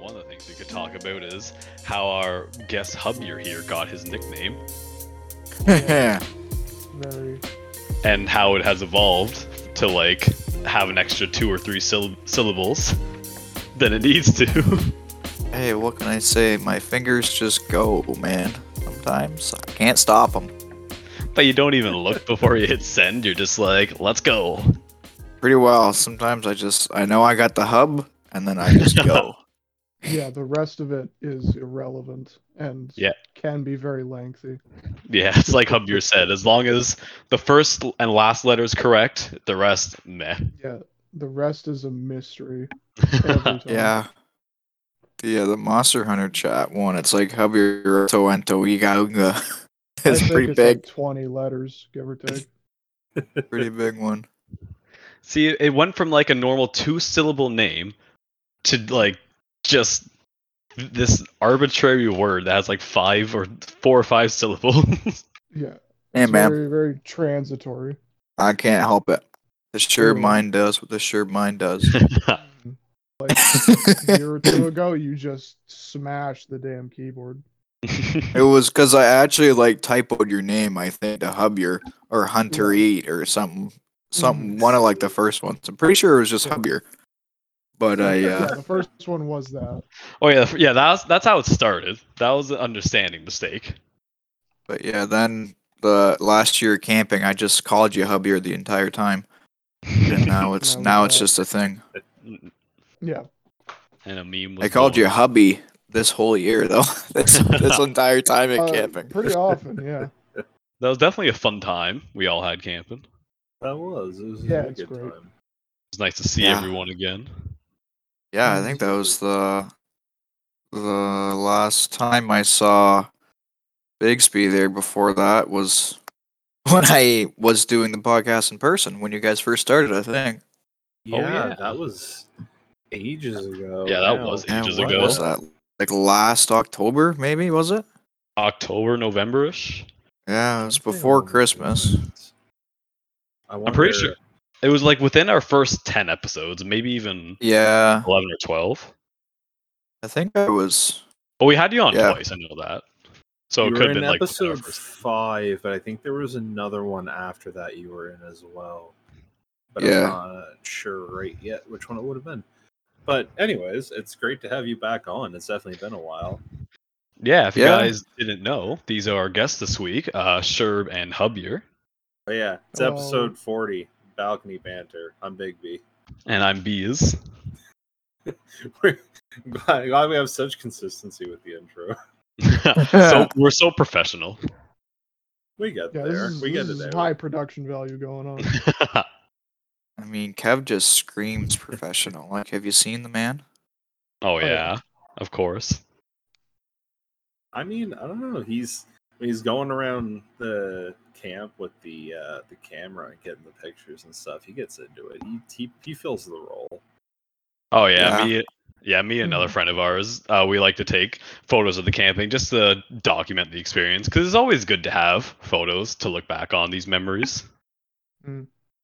one of the things we could talk about is how our guest Hubbier here got his nickname and how it has evolved to like have an extra two or three syll- syllables than it needs to. hey, what can I say? My fingers just go, man. Sometimes I can't stop them. but you don't even look before you hit send. You're just like, let's go. Pretty well. Sometimes I just I know I got the hub, and then I just go. Yeah, the rest of it is irrelevant and Yeah. can be very lengthy. Yeah, it's like Hubbier said. As long as the first and last letter is correct, the rest, meh. Yeah, the rest is a mystery. Every time. yeah. Yeah, the Monster Hunter chat one. It's like Hubby Toento Iga. I It's pretty it's big. Like Twenty letters, give or take. Pretty big one. See, it went from like a normal two-syllable name to like just this arbitrary word that has like five or four or five syllables. Yeah, Hey it's man, very very transitory. I can't help it. The sure Ooh. mind does what the sure mind does. Mm, like a year or two ago, you just smashed the damn keyboard. it was because I actually like typoed your name, I think, to Hubbier or Hunter Yeah. Eat or something. Something mm. one of like the first ones. I'm pretty sure it was just Hubbier. But I yeah, uh the first one was that. oh yeah, yeah. That's that's how it started. That was an understanding mistake. but yeah, then the last year camping I just called you Hubbier the entire time. And now it's No, now it's just a thing. Yeah, and a meme. Was I called you born. hubby this whole year though. this this entire time at uh, camping. pretty often. Yeah, That was definitely a fun time we all had camping. That was. It was Yeah, really it's good great. time. was nice to see Yeah. everyone again. Yeah, I mm. think that was the the last time I saw Bigsby there before that was when I was doing the podcast in person when you guys first started, I think. Oh, Yeah, yeah. that was ages ago. Yeah, that now. was ages what ago. was that? Like last October, maybe, was it? October, November-ish. Yeah, it was before Christmas. I I'm pretty sure it was like within our first ten episodes, maybe even Yeah, eleven or twelve. I think I was. But we had you on Yeah. twice. I know that. So you it were could have in been like episode five, but I think there was another one after that you were in as well. But Yeah. I'm not sure right yet which one it would have been. But anyways, it's great to have you back on. It's definitely been a while. Yeah, if you Yeah. guys didn't know, these are our guests this week, uh Sherb and Hubbier. But yeah, it's Hello. episode forty, balcony banter. I'm Big B. And I'm Bees. We're glad, glad we have such consistency with the intro. so we're so professional. We get yeah. There. is, we get this it is there. high production value going on. I mean, Kev just screams professional. Like, have you seen the man? Oh, oh yeah. yeah, of course. I mean, I don't know. He's he's going around the camp with the uh, the camera and getting the pictures and stuff. He gets into it. He he, he fills the role. Oh yeah, Yeah. me yeah, me and another Mhm. friend of ours, uh, we like to take photos of the camping just to document the experience because it's always good to have photos to look back on these memories.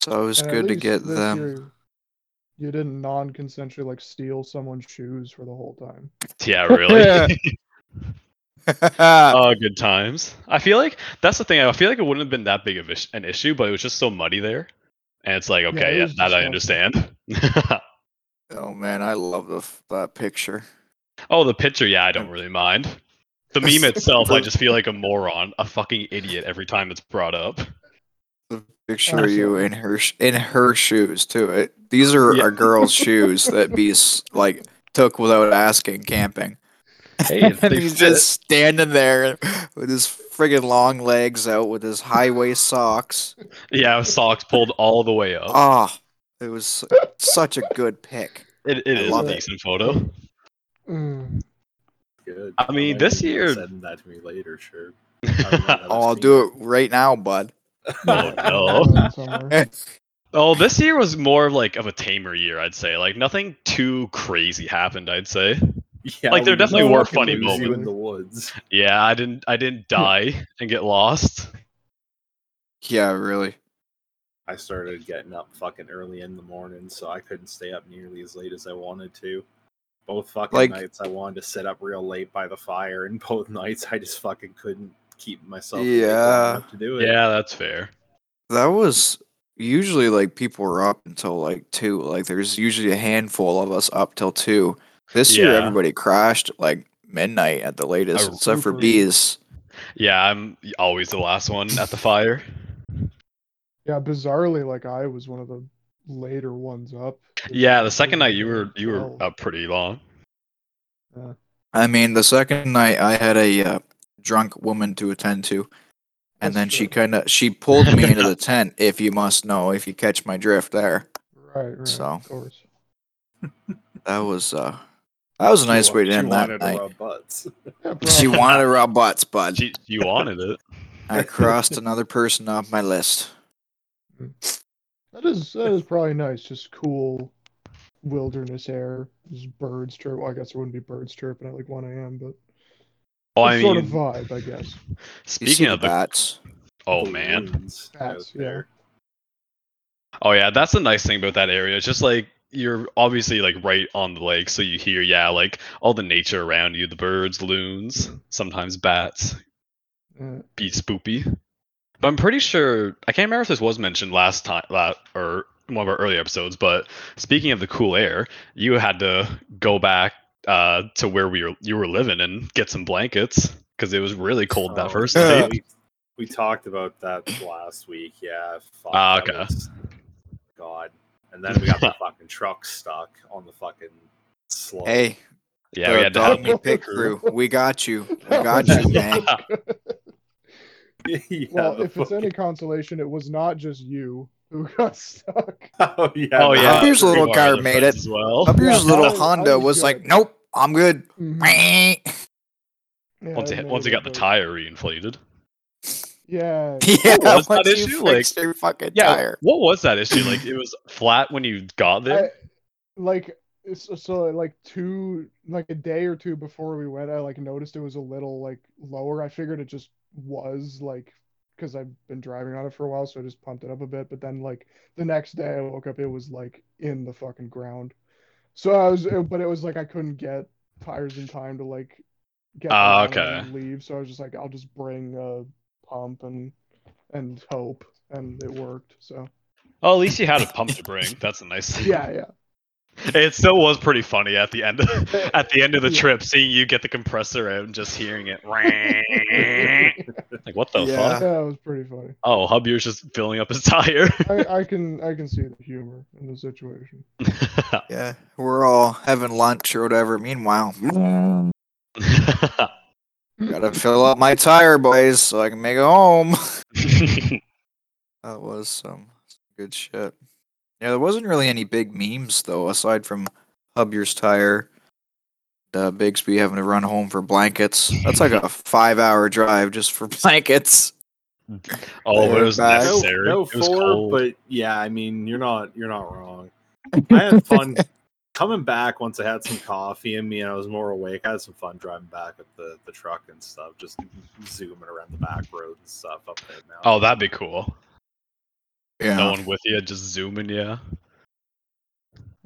So it was And good to get them. you didn't non-consensually like steal someone's shoes for the whole time. Yeah, really. oh, good times. I feel like that's the thing. I feel like it wouldn't have been that big of an issue, but it was just so muddy there, and it's like, okay, yeah, was that I understand. oh man, I love the, that picture. oh, the picture, yeah, I don't really mind. The meme itself, I just feel like a moron, a fucking idiot every time it's brought up. The picture of you in her sh- in her shoes too. It, these are Yeah. our girls' shoes that Beast like took without asking camping. Hey, and he's fit. just standing there with his friggin' long legs out with his high waist socks. Yeah, socks pulled all the way up. Ah, it was such a good pick. It, it I is love a it. decent photo. Mm. Good. I mean, might this year- send that to me later. Sure. I don't know how to Oh, I'll do it right now, bud. Oh no. Oh, this year was more of like of a tamer year, I'd say. Like nothing too crazy happened, I'd say. Yeah, Like, there definitely were funny lose You in moments. the woods. Yeah, I didn't I didn't die and get lost. Yeah, really. I started getting up fucking early in the morning, so I couldn't stay up nearly as late as I wanted to. Both fucking Like- nights I wanted to sit up real late by the fire, and both nights I just fucking couldn't keep myself awake Yeah. enough to do it. Yeah, that's fair. That was usually like people were up until like two. Like there's usually a handful of us up till two. This year everybody crashed like midnight at the latest, Oh, except for bees. Yeah, I'm always the last one at the fire. Yeah, bizarrely, like I was one of the later ones up. Yeah, the second night you were you were up pretty long. Yeah. I mean, the second night I had a uh, drunk woman to attend to, and That's then she kind of she pulled me into the tent. If you must know, if you catch my drift there, Right, right. So. Of course. that was uh that was a nice wa- way to end that wanted to night. rub butts. She wanted to rub butts, bud. She, you wanted it. I crossed another person off my list. That is that is probably nice. Just cool wilderness air. Just birds chirp. Well, I guess there wouldn't be birds chirping at like 1 a.m., but Oh, I it's sort of vibe, I guess. Speaking of the bats. oh man, Bats, yeah. there. oh yeah, that's the nice thing about that area. It's just like you're obviously like right on the lake, so you hear yeah, like all the nature around you, the birds, loons, sometimes bats, Yeah. be spoopy. But I'm pretty sure I can't remember if this was mentioned last time, la or one of our early episodes. But speaking of the cool air, you had to go back uh, to where we were you were living and get some blankets because it was really cold Oh, that first yeah. day. We, we talked about that last week. Yeah. fuck, Ah, okay. was- God. And then we got the fucking truck stuck on the fucking slope. Hey, Yeah, we had to dog me pick crew. We got you. We got you, man. yeah, Well, the if it's any consolation, it was not just you who got stuck. oh yeah. Oh yeah, Here's a little car made it. as well. Up here's Yeah, little was- Honda was was like, nope, I'm good. Mhm. yeah, Yeah, Once I it once it it, got the but- tire reinflated. Yeah. Yeah. What was that issue? Like- your fucking Yeah, tire. what was that issue? Like it was flat when you got there. I, like so, so like two like a day or two before we went i like noticed it was a little like lower i figured it just was like because i've been driving on it for a while so i just pumped it up a bit but then like the next day i woke up it was like in the fucking ground so i was uh, but it was like i couldn't get tires in time to like get ah, them on okay. and leave so i was just like i'll just bring a pump and and hope and it worked so Oh, at least you had a pump to bring. That's a nice thing. yeah yeah It still was pretty funny at the end of at the end of the Yeah. trip, seeing you get the compressor out and just hearing it. like what the Yeah. fuck? That was pretty funny. Oh, Hubby's just filling up his tire. I, I can I can see the humor in the situation. Yeah, we're all having lunch or whatever. Meanwhile, gotta fill up my tire, boys, so I can make it home. That was some good shit. Yeah, there wasn't really any big memes though, aside from Hubbier's tire, uh, Bigsby having to run home for blankets. That's like a five-hour drive just for blankets. oh, but it was Back. no, necessary. no it was four, cold. but yeah, I mean, you're not you're not wrong. I had fun coming back once I had some coffee in me and I was more awake. I had some fun driving back with the, the truck and stuff, just zooming around the back road and stuff up there now. oh, that'd be cool. Yeah. No one with you, just zooming. Yeah.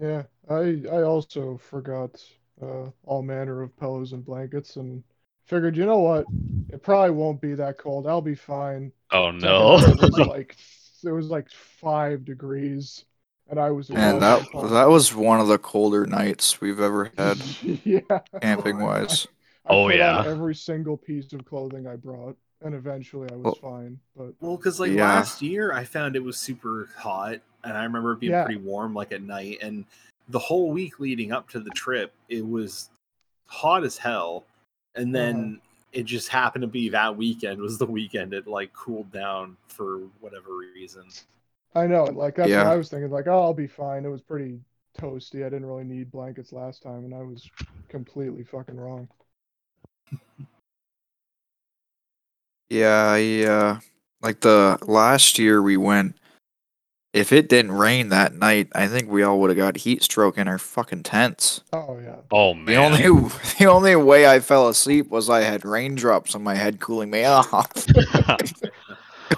Yeah, I I also forgot uh, all manner of pillows and blankets and figured you know what, it probably won't be that cold. I'll be fine. Oh no. It was like it was like five degrees, and I was And that that was one of the colder nights we've ever had yeah camping wise. I Oh, put on yeah. every single piece of clothing I brought, and eventually I was Well- fine. But Well, because like Yeah. last year, I found it was super hot, and I remember it being Yeah. pretty warm, like at night. And the whole week leading up to the trip, it was hot as hell. And then it just happened to be that weekend was the weekend it like cooled down for whatever reason. I know, like that's Yeah. what I was thinking. Like, oh, I'll be fine. It was pretty toasty. I didn't really need blankets last time, and I was completely fucking wrong. Yeah, I, uh, like the last year we went. If it didn't rain that night, I think we all would have got heat stroke in our fucking tents. Oh yeah. Oh man. The only the only way I fell asleep was I had raindrops on my head cooling me off.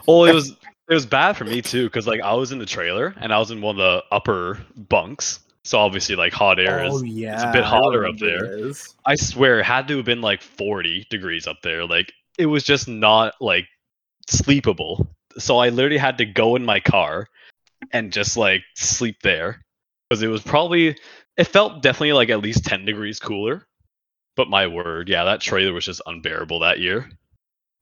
well, it was it was bad for me too because like I was in the trailer and I was in one of the upper bunks So obviously, like hot air oh is. yeah, bit hotter up remember there. I swear, it had to have been like 40 degrees up there. Like it was just not like sleepable. So I literally had to go in my car and just like sleep there because it was probably. It felt definitely like at least 10 degrees cooler. But my word, yeah, that trailer was just unbearable that year.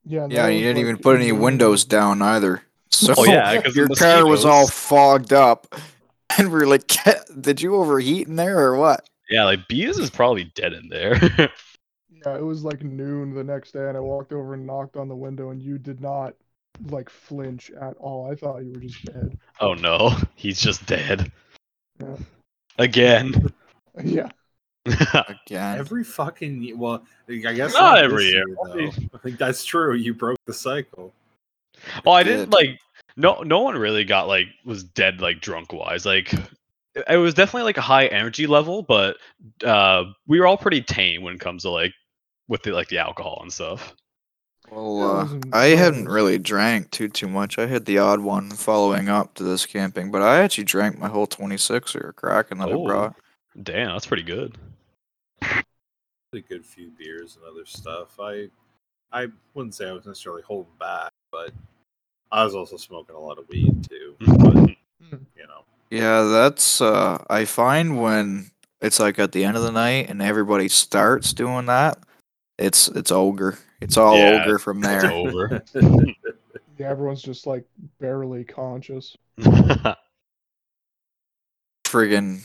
Yeah. Yeah, you didn't like, even put any windows down either. So Oh, yeah, 'cause your car was all fogged up, and we are like, "Did you overheat in there or what?" Yeah, like Bees is probably dead in there. Yeah, it was like noon the next day, and I walked over and knocked on the window, and you did not like flinch at all. I thought you were just dead. oh no, he's just dead. Yeah. Again. Yeah. Again, Every fucking well, I guess Not this every year. though. I think that's true. You broke the cycle. Well, I did. didn't like no no one really got like was dead like drunk wise. Like it- it was definitely like a high energy level, but uh we were all pretty tame when it comes to like with the like the alcohol and stuff. well, uh, I hadn't really drank too too much. I had the odd one following up to this camping, but I actually drank my whole 26 or cracking that Oh. I brought. Damn, that's pretty good. A good few beers and other stuff. I I wouldn't say I was necessarily holding back, but I was also smoking a lot of weed too. But you know, Yeah, that's uh I find when it's like at the end of the night and everybody starts doing that, it's it's ogre. It's all Yeah, ogre from It's there. over. Yeah, everyone's just like barely conscious. Friggin'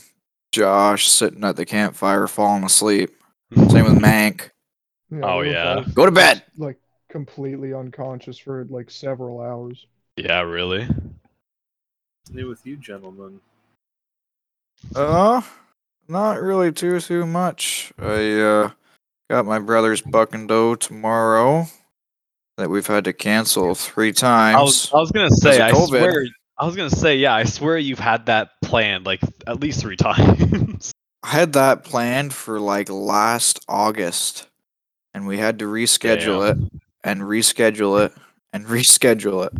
Josh sitting at the campfire falling asleep. Same with Mank. Yeah, Oh, yeah. both Go to bed. Like completely unconscious for like several hours. yeah, really. what's new with you, gentlemen? Uh not really too too much. I uh got my brother's buck and doe tomorrow that we've had to cancel three times. I was I was gonna say I COVID. swear I was gonna say yeah I swear you've had that planned like at least three times. I had that planned for like last August, and we had to reschedule it and reschedule it and reschedule it.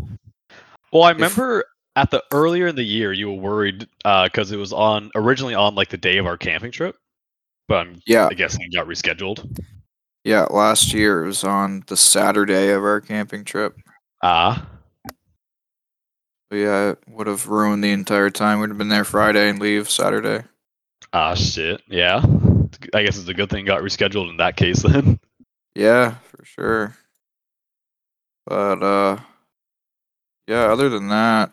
Well, I If- remember at the earlier in the year you were worried because it was on originally on like the day of our camping trip, but I'm Yeah, I guess it got rescheduled. yeah. Last year it was on the Saturday of our camping trip. Ah, But yeah, it would have ruined the entire time. We'd have been there Friday and leave Saturday. ah, shit. Yeah, I guess it's a good thing it got rescheduled in that case then. Yeah, for sure. But uh, yeah. Other than that,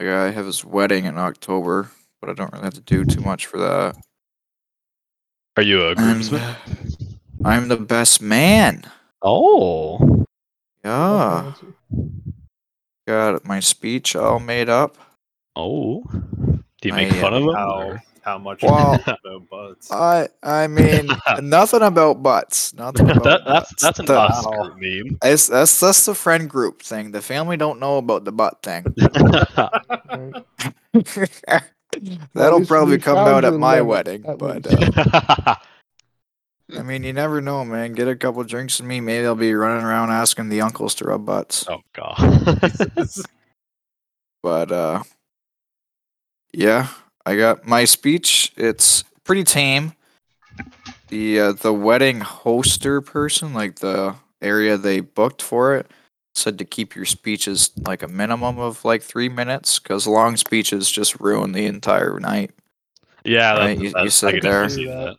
like I have his wedding in October, but I don't really have to do too much for that. Are you a And groomsman? I'm the best man. Oh, Yeah. Got my speech all made up. oh. Do you make I, fun of him? How much Well, about butts? I I mean nothing about butts. Nothing about that, that's butts. that's an The- us Wow. group meme. It's, that's that's the friend group thing. The family don't know about the butt thing. That'll probably come out at my limit, wedding, at but uh, I mean, you never know, man. Get a couple drinks with me, maybe I'll be running around asking the uncles to rub butts. oh god. But uh, yeah, I got my speech. It's pretty tame. The uh, the wedding hoster person, like the area they booked for it, said to keep your speeches like a minimum of like three minutes, because long speeches just ruin the entire night. yeah, Right, that's, you- you that's, said I there. that.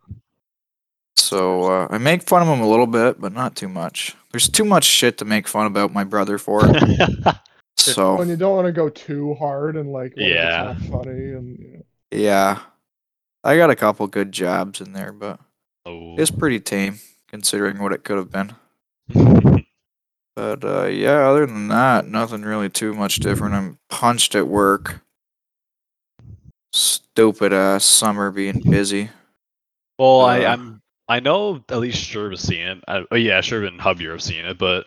So uh, I make fun of him a little bit, but not too much. There's too much shit to make fun about my brother for. so When you don't want to go too hard and like what Yeah. it's not funny and you know, yeah, I got a couple good jabs in there, but oh. it's pretty tame considering what it could have been. But uh, yeah, other than that, nothing really too much different. I'm punched at work. Stupid ass summer being busy. Well, I, Uh, I'm I know at least Sherb has seen it. Uh, oh yeah, Sherb and Hubby have seen it, but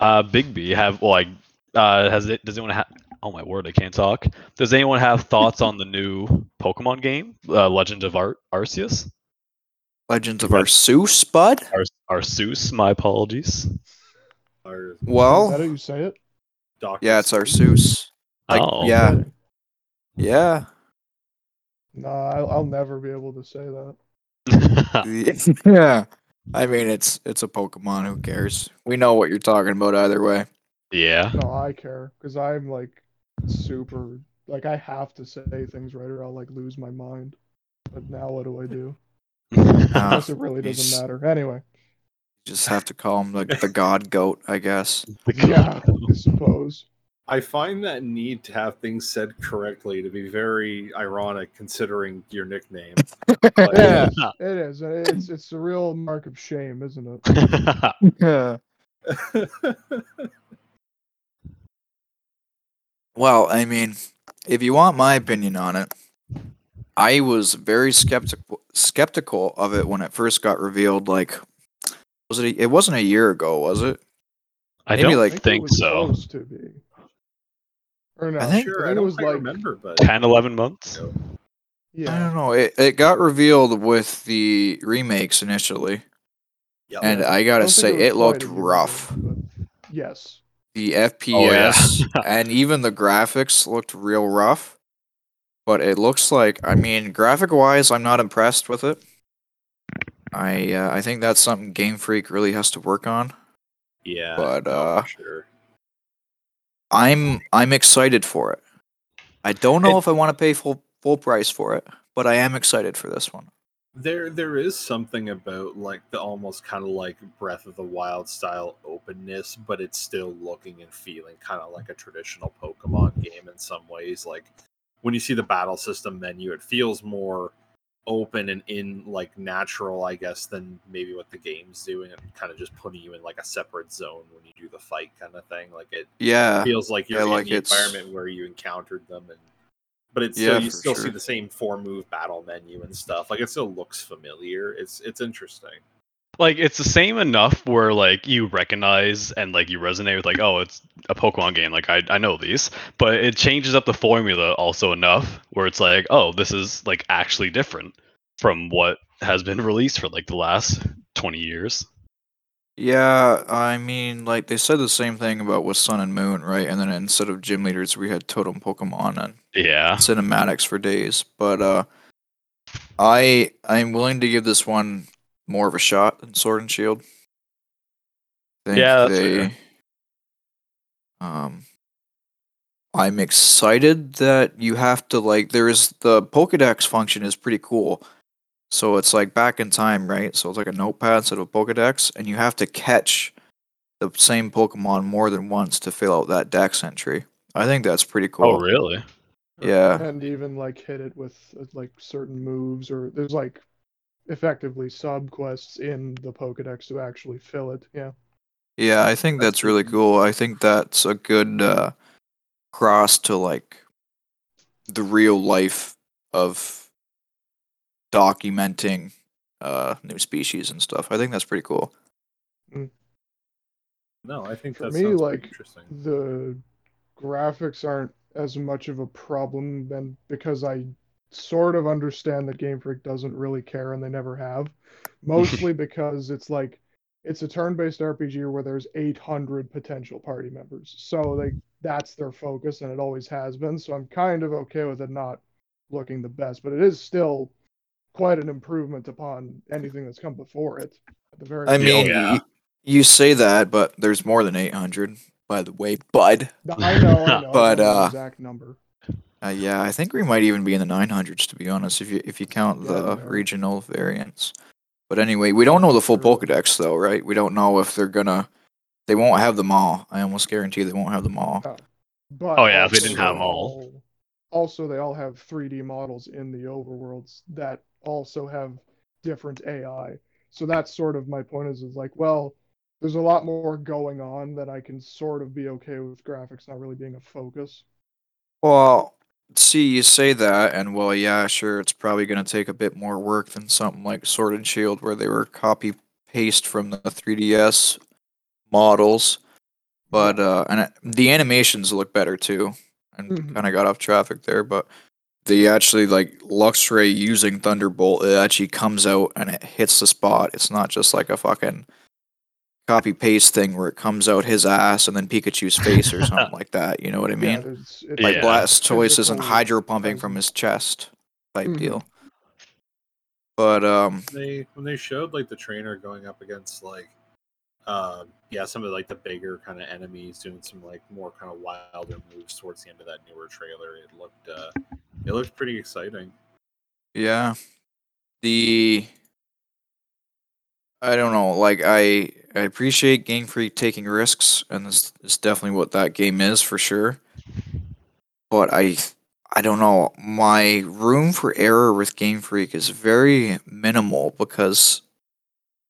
uh, Big B have well, like uh, has it? Does anyone have? Oh my word, I can't talk. Does anyone have thoughts on the new Pokemon game, uh, Legend of Ar- Arceus? Legends of Right. Arceus, bud. Ar- Arceus, my apologies. Our is that Well, how do you say it? Dr. yeah, it's Seuss. Arceus. Like, oh, yeah. Okay. Yeah. No, I'll, I'll never be able to say that. yeah. I mean, it's it's a Pokemon. Who cares? We know what you're talking about either way. yeah. No, I care because I'm like super like I have to say things right or I'll like lose my mind. But now what do I do? I it really doesn't matter. Anyway, just have to call him like the God Goat, I guess. yeah, I suppose. I find that need to have things said correctly to be very ironic considering your nickname. Yeah, it is. It's it's a real mark of shame, isn't it? Yeah. Well, I mean, if you want my opinion on it, I was very skeptical skeptical of it when it first got revealed. Like, was it? A, it wasn't a year ago, was it? I Maybe don't like- it think was so. Supposed to be. Or no, I think- sure, I I think it don't was like remember, but 10, 11 months. I yeah. don't know. It it got revealed with the remakes initially, yeah, and I I gotta don't say, was it looked a year rough. but Yes. The Oh, yeah. FPS and even the graphics looked real rough. But it looks like, I mean, graphic wise, I'm not impressed with it. I uh, I think that's something Game Freak really has to work on. yeah, but, uh, for sure. I'm I'm excited for it. I don't know if I want to pay full full price for it, but I am excited for this one. There, there is something about like the almost kind of like Breath of the Wild style openness, but it's still looking and feeling kind of like a traditional Pokemon game in some ways. Like when you see the battle system menu, it feels more open and in like natural, I guess, than maybe what the game's doing, and kind of just putting you in like a separate zone when you do the fight kind of thing. Like it Yeah, feels like you're yeah, in like the environment where you encountered them and but it's Yeah, still you for still see the same four move battle menu and stuff. Like it still looks familiar. It's it's interesting. Like it's the same enough where like you recognize and like you resonate with like oh it's a pokemon game. Like i, I know these. But it changes up the formula also enough where it's like oh this is like actually different from what has been released for like the last 20 years yeah. I mean, like they said the same thing about with Sun and Moon, right? And then instead of gym leaders, we had totem Pokemon and yeah cinematics for days. But uh, I I'm willing to give this one more of a shot than Sword and Shield. Yeah, that's they. Um, I'm excited that you have to like. There is the Pokedex function is pretty cool. So it's like back in time, right? So it's like a notepad instead of a Pokedex, and you have to catch the same Pokemon more than once to fill out that Dex entry. I think that's pretty cool. oh really Yeah. And even like hit it with uh, like certain moves or there's like effectively sub quests in the Pokedex to actually fill it. Yeah. Yeah, I think That's that's really cool. I think that's a good uh, cross to like the real life of documenting uh, new species and stuff. I think that's pretty cool. no i think For that me, like, interesting The graphics aren't as much of a problem then because I sort of understand that Game Freak doesn't really care and they never have. Mostly because it's like it's a turn-based RPG where there's 800 potential party members. So like that's their focus and it always has been. So I'm kind of okay with it not looking the best, but it is still quite an improvement upon anything that's come before it. At the very I Yeah, mean, yeah. y- you say that, but there's more than 800, by the way, bud. I know, I know. But, I know uh, exact number. Uh, yeah, I think we might even be in the 900s to be honest, if you if you count Yeah, the no. regional variants. But anyway, we don't know the full True. Pokedex though, right? We don't know if they're gonna. They won't have them all. I almost guarantee they won't have them all. But Oh, yeah, if they didn't have they 'em all. Also, they all have 3D models in the overworlds that also have different AI. So that's sort of my point is, is like, well, there's a lot more going on that I can sort of be okay with graphics not really being a focus. Well, see, you say that, and well, yeah, sure, it's probably gonna take a bit more work than something like Sword and Shield, where they were copy paste from the 3DS models. But uh, and it- the animations look better too, and Mhm. kind of got off traffic there. But they actually like Luxray using Thunderbolt. It actually comes out and it hits the spot. It's not just like a fucking copy paste thing where it comes out his ass and then Pikachu's face or something like that. You know what I mean? there's- it's Like Yeah. Blastoise isn't Physical hydro pumping from his chest. type Mhm. deal. But um, they when they showed like the trainer going up against like um yeah some of like the bigger kind of enemies doing some like more kind of wilder moves towards the end of that newer trailer it looked uh it looks pretty exciting yeah, the I don't know. Like I I appreciate Game Freak taking risks, and this is definitely what that game is for sure. But I I don't know. My room for error with Game Freak is very minimal because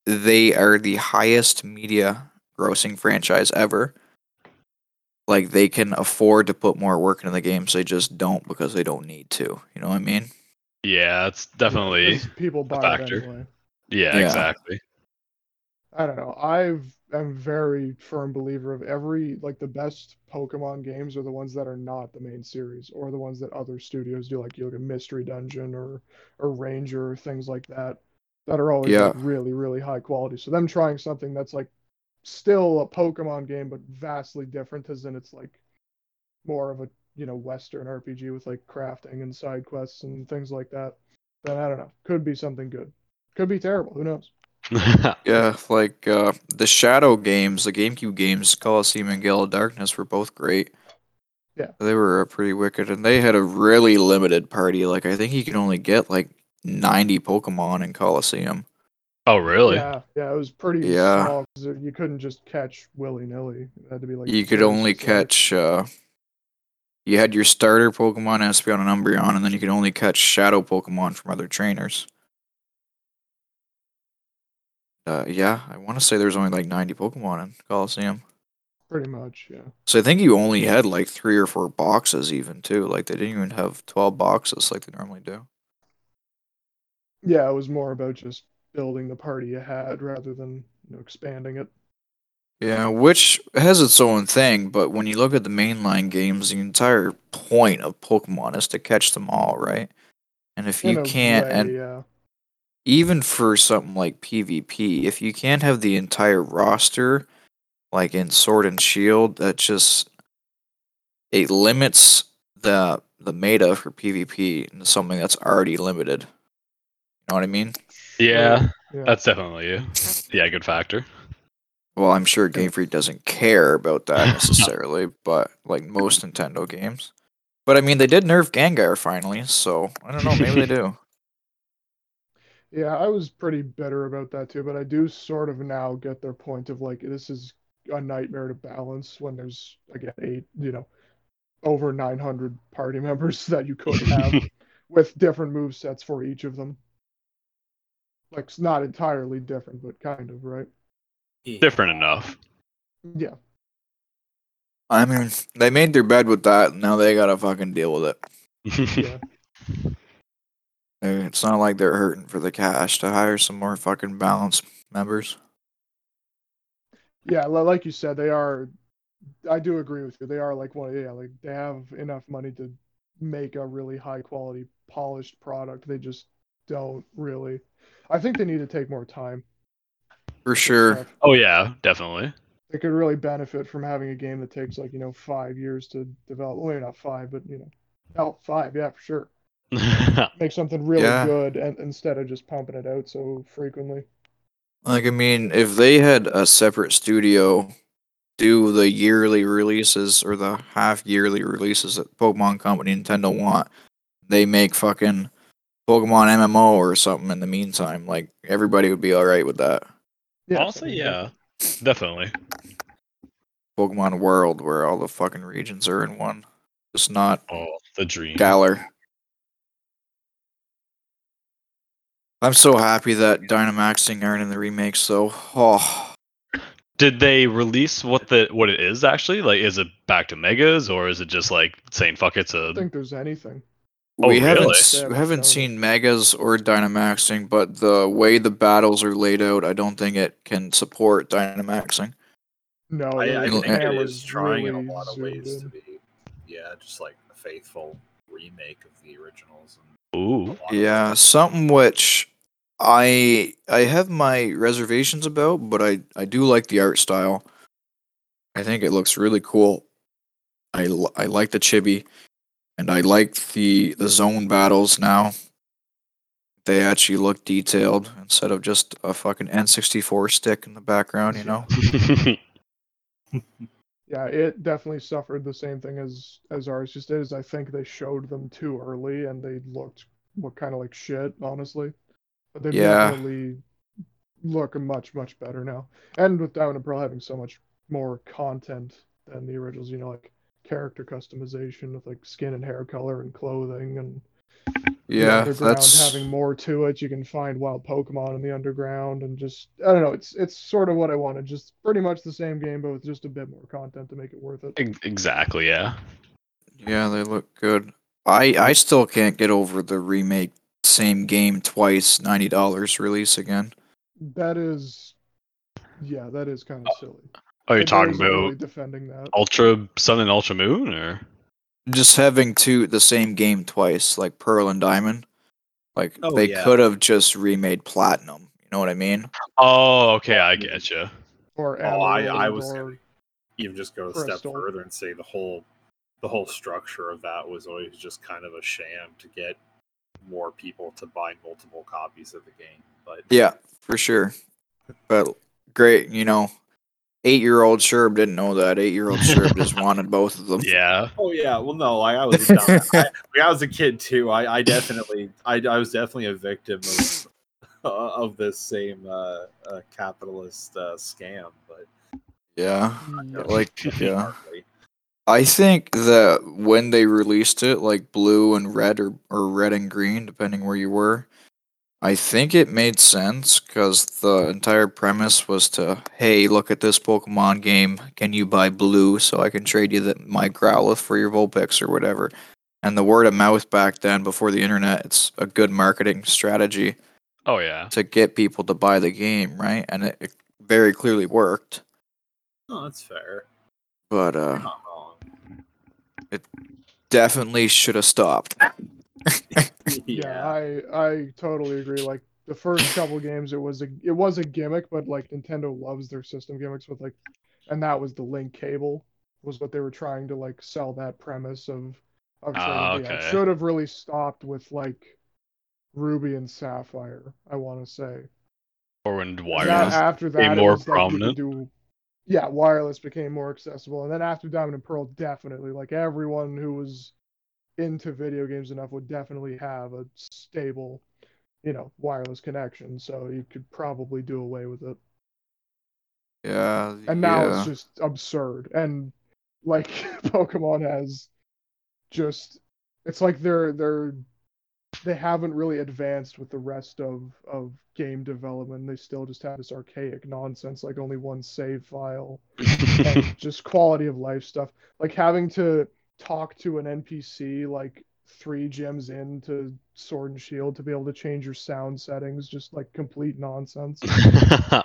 they are the highest media grossing franchise ever. Like they can afford to put more work into the games, they just don't because they don't need to. You know what I mean? Yeah, it's definitely. 'Cause people buy it factor. anyway. Yeah, Yeah. exactly. I don't know. I've I'm very firm believer of every like the best Pokemon games are the ones that are not the main series or the ones that other studios do, like you look at Mystery Dungeon or or Ranger or things like that, that are always Yeah. like really really high quality. So them trying something that's like still a Pokemon game but vastly different, as in it's like more of a you know Western RPG with like crafting and side quests and things like that. Then I don't know. Could be something good. Could be terrible. Who knows? Yeah, like uh, the Shadow games, the GameCube games, Colosseum and Gale of Darkness were both great. Yeah. They were uh, pretty wicked, and they had a really limited party. Like I think you can only get like ninety Pokemon in Colosseum. Oh, really? Yeah, yeah, it was pretty Yeah. small 'cause it- you couldn't just catch willy nilly. It had to be like you could only catch. Uh, you had your starter Pokemon, Espeon and Umbreon, and then you could only catch Shadow Pokemon from other trainers. Uh, yeah, I want to say there's only like ninety Pokemon in Colosseum. pretty much. Yeah, So I think you only had like three or four boxes, even too. Like they didn't even have twelve boxes like they normally do. yeah, it was more about just building the party you had rather than you know expanding it. Yeah, which has its own thing, but when you look at the mainline games, the entire point of Pokemon is to catch them all, right? And if you can't, way, and yeah, even for something like PvP, if you can't have the entire roster, like in Sword and Shield, that just it limits the the meta for PvP into something that's already limited. You know what I mean? Yeah, yeah. that's definitely a, yeah, good factor. Well, I'm sure Game Freak doesn't care about that necessarily, but like most Nintendo games. But I mean, they did nerf Gengar finally, so I don't know. Maybe they do. Yeah, I was pretty bitter about that too, but I do sort of now get their point of like this is a nightmare to balance when there's again eight, you know, over 900 party members that you could have with different move sets for each of them. Like it's not entirely different, but kind of, right? Different enough. Yeah. I mean, they made their bed with that. Now they gotta fucking deal with it. Yeah. It's not like they're hurting for the cash to hire some more fucking balance members. Yeah, like you said, they are. I do agree with you. They are like one. Yeah, like they have enough money to make a really high quality, polished product. They just don't really. I think they need to take more time. For sure. oh yeah, definitely. They could really benefit from having a game that takes like you know five years to develop. Well, maybe not five, but you know, oh, five, yeah, for sure. Make something really Yeah. good, and instead of just pumping it out so frequently. Like, I mean, if they had a separate studio do the yearly releases or the half yearly releases that Pokemon Company Nintendo want, they make fucking Pokemon MMO or something in the meantime. Like, everybody would be alright with that. Yeah, Honestly, yeah, definitely. Pokemon World, where all the fucking regions are in one. Just not Oh, the dream. Galar. I'm so happy that Dynamaxing aren't in the remakes, though. Oh, Did they release what the what it is actually? Like, is it back to megas or is it just like saying fuck it's I a don't think there's anything. Oh, we haven't really? s- haven't haven't seen Megas or Dynamaxing, but the way the battles are laid out, I don't think it can support Dynamaxing. No, I, I think it camera's is trying in a lot of ways in. to be, yeah, just like a faithful remake of the originals. ooh? And a Yeah, something which I I have my reservations about, but I I do like the art style. I think it looks really cool. I I like the chibi, and I like the the zone battles now. they actually look detailed instead of just a fucking N64 stick in the background, you know? Yeah, it definitely suffered the same thing as Arceus just did. Is I think they showed them too early and they looked what kind of like shit, honestly. But they Yeah. definitely look much much better now. And with Diamond and Pearl having so much more content than the originals, you know, like character customization with like skin and hair color and clothing and Yeah, underground that's having more to it. You can find wild Pokemon in the underground and just I don't know. It's it's sort of what I wanted. Just pretty much the same game, but with just a bit more content to make it worth it. Exactly, yeah. yeah, they look good. I I still can't get over the remake same game twice, ninety dollars release again. That is, yeah, that is kind of uh, silly. Oh, you're talking nobody's really about defending that. Ultra Sun and Ultra Moon, or Just having two the same game twice, like Pearl and Diamond. Like Oh, they yeah. could have just remade Platinum. You know what I mean? oh, okay, I get you. Or Oh, I, I was gonna even just go a step Crystal. further and say the whole the whole structure of that was always just kind of a sham to get more people to buy multiple copies of the game. But Yeah, for sure. But great, you know, eight year old Sherb didn't know that. Eight year old Sherb just wanted both of them. Yeah, oh yeah, well no, I, I was a I, I was a kid too. I, I definitely I, I was definitely a victim of of this same uh, uh, capitalist uh, scam. But Yeah. Yeah. Like yeah. I think that when they released it, like blue and red or, or red and green, depending where you were, I think it made sense because the entire premise was to, hey, look at this Pokemon game. Can you buy blue so I can trade you the, my Growlithe for your Vulpix or whatever? And the word of mouth back then, before the internet, it's a good marketing strategy oh yeah. to get people to buy the game, right? And it, it very clearly worked. No, that's fair. But uh, You're not wrong. definitely should have stopped. yeah, I I totally agree. Like the first couple games, it was a it was a gimmick, but like Nintendo loves their system gimmicks with like, and that was the link cable was what they were trying to like sell that premise of of Ah, trading. Yeah, okay. should have really stopped with like Ruby and Sapphire. I want to say. Or when And wireless. that- after that, it more was like prominent. do, yeah, wireless became more accessible, and then after Diamond and Pearl, definitely like everyone who was into video games enough would definitely have a stable, you know, wireless connection. So you could probably do away with it. Yeah. And now yeah. it's just absurd, and like Pokemon has just, it's like they're they're they haven't really advanced with the rest of of game development. They still just have this archaic nonsense, like only one save file and just quality of life stuff. Like having to talk to an NPC like three gyms into Sword and Shield to be able to change your sound settings, just like complete nonsense.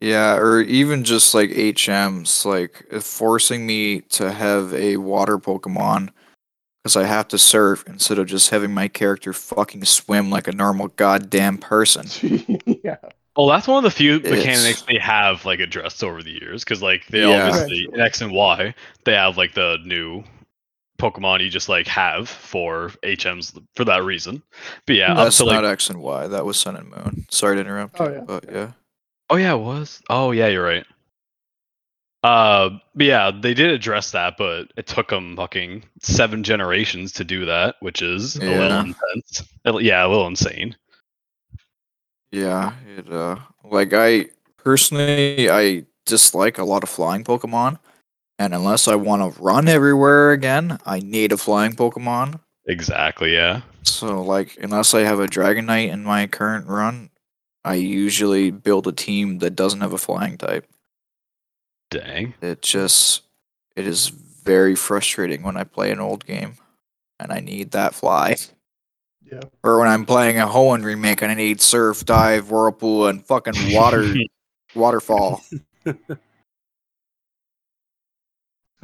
Yeah, or even just like HMs, like forcing me to have a water Pokemon because I have to surf instead of just having my character fucking swim like a normal goddamn person. yeah. well, that's one of the few It's- mechanics they have like addressed over the years because like they Yeah. obviously in X and Y they have like the new Pokemon you just like have for HMs for that reason. But yeah, up That's to like not X and Y. That was Sun and Moon. Sorry to interrupt. Oh, yeah, but yeah. yeah. Oh yeah, it was. Oh yeah, you're right. Uh, but yeah, they did address that, but it took them fucking seven generations to do that, which is a little intense. Uh, Yeah, a little insane. Yeah, it uh like I personally I dislike a lot of flying Pokemon. And unless I want to run everywhere again, I need a flying Pokemon. Exactly. Yeah. So like unless I have a Dragonite in my current run, I usually build a team that doesn't have a flying type. Dang. It just it is very frustrating when I play an old game and I need that fly. Yeah. Or when I'm playing a Hoenn remake and I need surf, dive, whirlpool, and fucking water waterfall.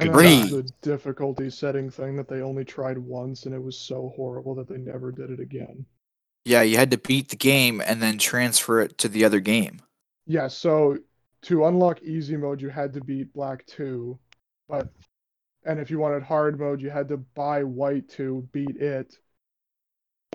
And Agree. the difficulty setting thing that they only tried once and it was so horrible that they never did it again. Yeah, you had to beat the game and then transfer it to the other game. Yeah, so to unlock easy mode you had to beat black 2, but and if you wanted hard mode you had to buy white to beat it.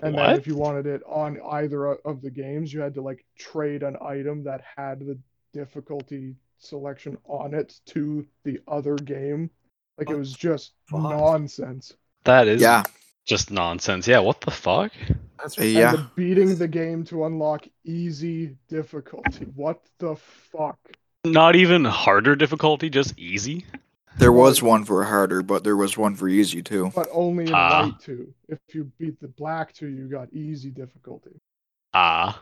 And What? then if you wanted it on either of the games, you had to like trade an item that had the difficulty selection on it to the other game. Like it was just fuck? nonsense. That is Yeah, just nonsense. Yeah, what the fuck? That's And yeah. the beating the game to unlock easy difficulty. What the fuck? Not even harder difficulty, just easy. There was one for harder, but there was one for easy too. But only in Ah. white two. If you beat the black two, you got easy difficulty. Ah.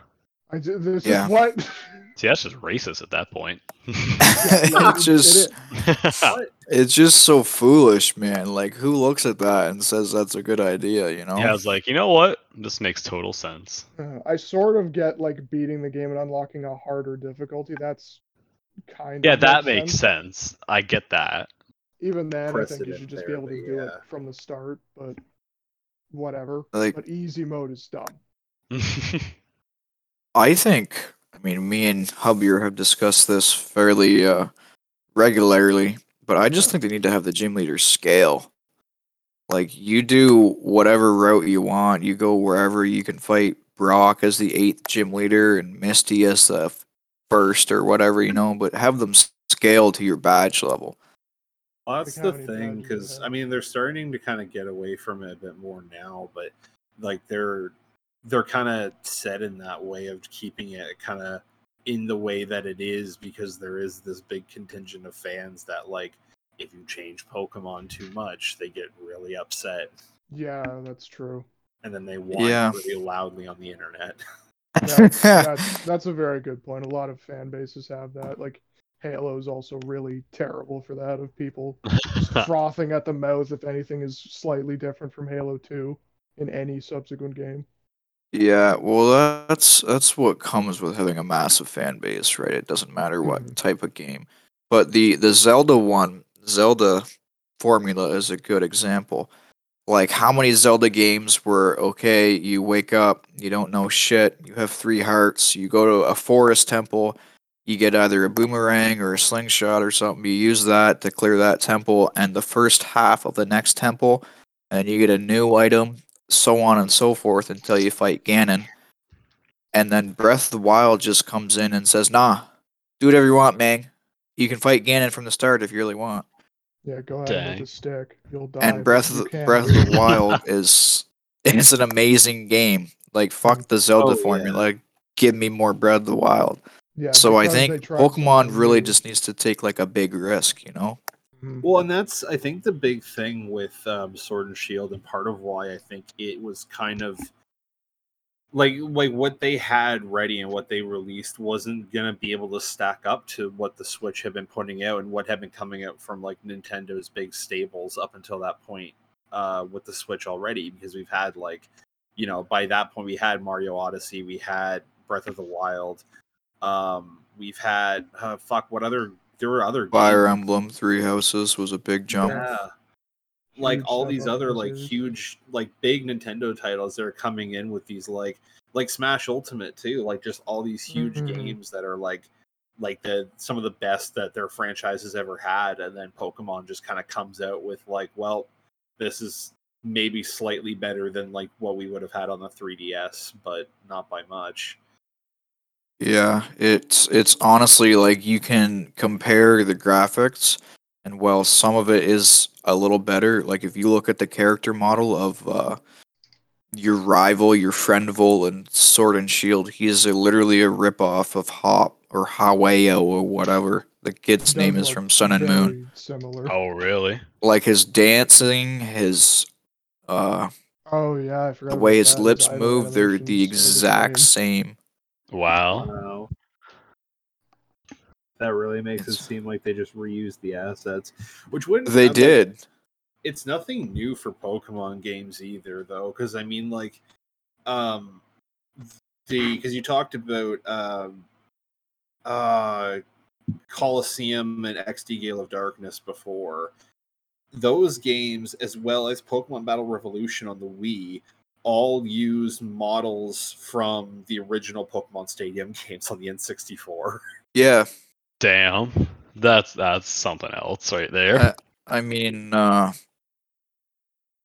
I ju- this Yeah. is what. See, that's just racist at that point. It's just, it's just so foolish, man. Like who looks at that and says that's a good idea, you know? yeah, I was like, you know what? This makes total sense. Uh, I sort of get like beating the game and unlocking a harder difficulty. That's kind Yeah, of Yeah, that makes sense. I get that. Even then, I think you should just there, be able to but do it from the start. But whatever. Like But easy mode is dumb. I think, I mean, me and Hubbier have discussed this fairly uh, regularly, but I just think they need to have the gym leader scale. Like, you do whatever route you want, you go wherever you can fight Brock as the eighth gym leader and Misty as the f- first or whatever, you know, but have them scale to your badge level. Well, that's Like, the thing, badges do they because I mean, they're starting to kind of get away from it a bit more now, but like they're they're kind of set in that way of keeping it kind of in the way that it is because there is this big contingent of fans that like if you change Pokemon too much, they get really upset Yeah, that's true. and then they whine Yeah. really loudly on the internet. Yeah, that's, that's a very good point. A lot of fan bases have that. Like Halo is also really terrible for that. Of people frothing at the mouth if anything is slightly different from Halo 2 in any subsequent game. Yeah, well, that's that's what comes with having a massive fan base, right? It doesn't matter what Mhm. type of game. But the the Zelda one, Zelda formula is a good example. Like how many Zelda games were okay, you wake up, you don't know shit, you have 3 hearts, you go to a forest temple, you get either a boomerang or a slingshot or something, you use that to clear that temple and the first half of the next temple and you get a new item so on and so forth until you fight Ganon. And then Breath of the Wild just comes in and says, nah, do whatever you want, man. You can fight Ganon from the start if you really want. Yeah, go ahead Dang. with the stick. You'll die. and Breath of the can. Breath of the Wild is it's an amazing game. Like fuck the Zelda Oh, yeah. formula. Give me more Breath of the Wild. Yeah, so I think Pokemon really just needs to take like a big risk, you know? Mhm. Well, and that's I think the big thing with um, Sword and Shield, and part of why I think it was kind of like like what they had ready and what they released wasn't gonna be able to stack up to what the Switch had been putting out and what had been coming out from like Nintendo's big stables up until that point uh, with the Switch already, because we've had like you know by that point we had Mario Odyssey, we had Breath of the Wild, um, we've had uh, fuck what other there were other Fire games. Emblem Three Houses was a big jump. Yeah. Like Huge all these other in like huge like big Nintendo titles that are coming in with these like like Smash Ultimate too, like just all these huge Mhm. games that are like like the some of the best that their franchises ever had and then Pokemon just kind of comes out with like, well, this is maybe slightly better than like what we would have had on the 3DS, but not by much. Yeah, it's it's honestly like you can compare the graphics, and while some of it is a little better, like if you look at the character model of uh, your rival, your friendful, and Sword and Shield, he is a, literally a ripoff of Hop or Haweo or whatever the kid's Does name is from Sun and Moon. Similar. oh, really? Like his dancing, his uh, Oh yeah, I forgot. the way his that. lips move, they're the exact same. Same. Wow. Wow. That really makes it seem like they just reused the assets, which wouldn't They like, did. it's nothing new for Pokemon games either, though, because I mean, like, um, the because you talked about um, uh, Colosseum and XD Gale of Darkness before. Those games, as well as Pokemon Battle Revolution on the Wii, all used models from the original Pokemon Stadium games on the N64. Yeah, Damn. That's that's something else right there. Uh, I mean, uh,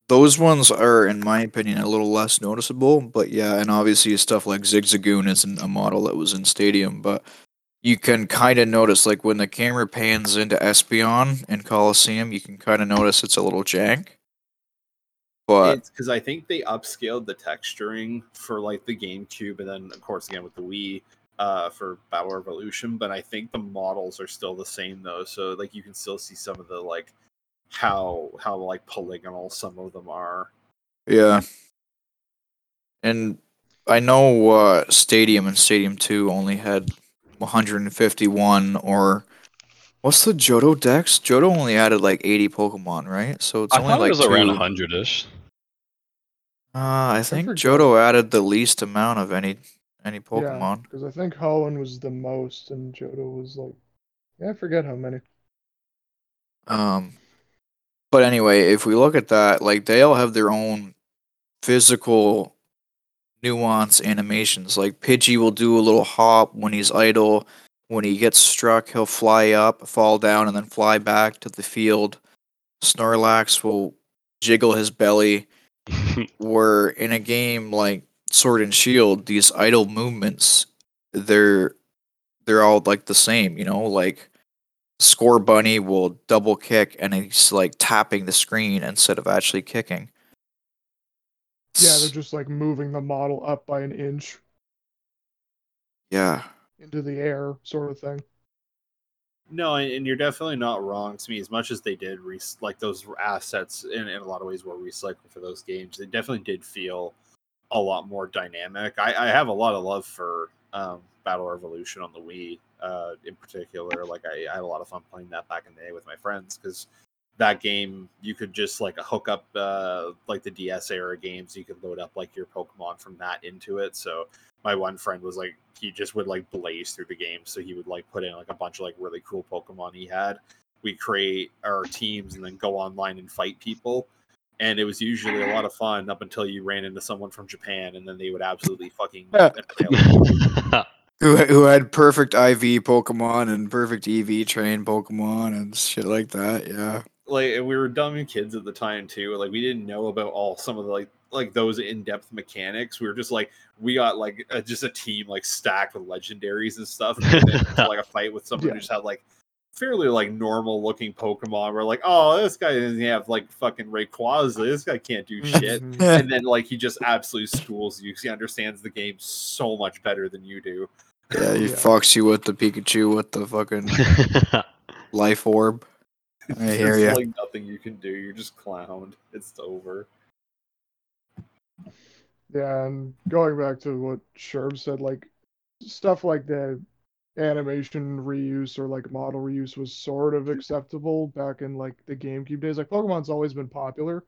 those ones are, in my opinion, a little less noticeable. But yeah, and obviously stuff like Zigzagoon isn't a model that was in Stadium, but you can kind of notice, like when the camera pans into Espeon and Colosseum, you can kind of notice it's a little jank. But it's because I think they upscaled the texturing for like the GameCube, and then of course again with the Wii uh, for Battle Revolution. But I think the models are still the same though, so like you can still see some of the like how how like polygonal some of them are. yeah, and I know uh, Stadium and Stadium Two only had 151 or. What's the Johto Dex? Johto only added like 80 Pokemon, right? So it's I only thought like it was around 100 ish. Uh, I think forgot. Johto added the least amount of any any Yeah, Pokemon. because I think Hoenn was the most, and Johto was like, yeah, I forget how many. Um, but anyway, if we look at that, like they all have their own physical nuance animations. Like Pidgey will do a little hop when he's idle. When he gets struck, he'll fly up, fall down, and then fly back to the field. Snorlax will jiggle his belly. Where in a game like Sword and Shield, these idle movements, they're they're all like the same, you know, like Scorbunny will double kick and he's like tapping the screen instead of actually kicking. Yeah, they're just like moving the model up by an inch yeah. into the air, sort of thing. No, and, you're definitely not wrong to me. As much as they did re- like those assets in, in a lot of ways were recycled for those games, they definitely did feel a lot more dynamic. I, I have a lot of love for um, Battle Revolution on the Wii, uh, in particular. Like I, I had a lot of fun playing that back in the day with my friends because that game you could just like hook up uh, like the DS era games. You could load up like your Pokemon from that into it. So my one friend was like he just would like blaze through the game so he would like put in like a bunch of like really cool pokemon he had we create our teams and then go online and fight people and it was usually a lot of fun up until you ran into someone from japan and then they would absolutely fucking Who who had perfect IV Pokemon and perfect EV train Pokemon and shit like that. Yeah. Like and we were dumb kids at the time too like we didn't know about all some of the like like those in-depth mechanics we were just like we got like a, just a team like stacked with legendaries and stuff and then like a fight with someone Yeah. who just had like fairly like normal looking pokemon we're like oh this guy doesn't have like fucking Rayquaza. this guy can't do shit and then like he just absolutely schools you 'cause he understands the game so much better than you do Yeah, he Yeah. fucks you with the Pikachu with the fucking life orb. I hear There's ya. like nothing you can do you're just clowned it's over Yeah, and going back to what Sherb said, like stuff like the animation reuse or like model reuse was sort of acceptable back in like the GameCube days. Like Pokemon's always been popular,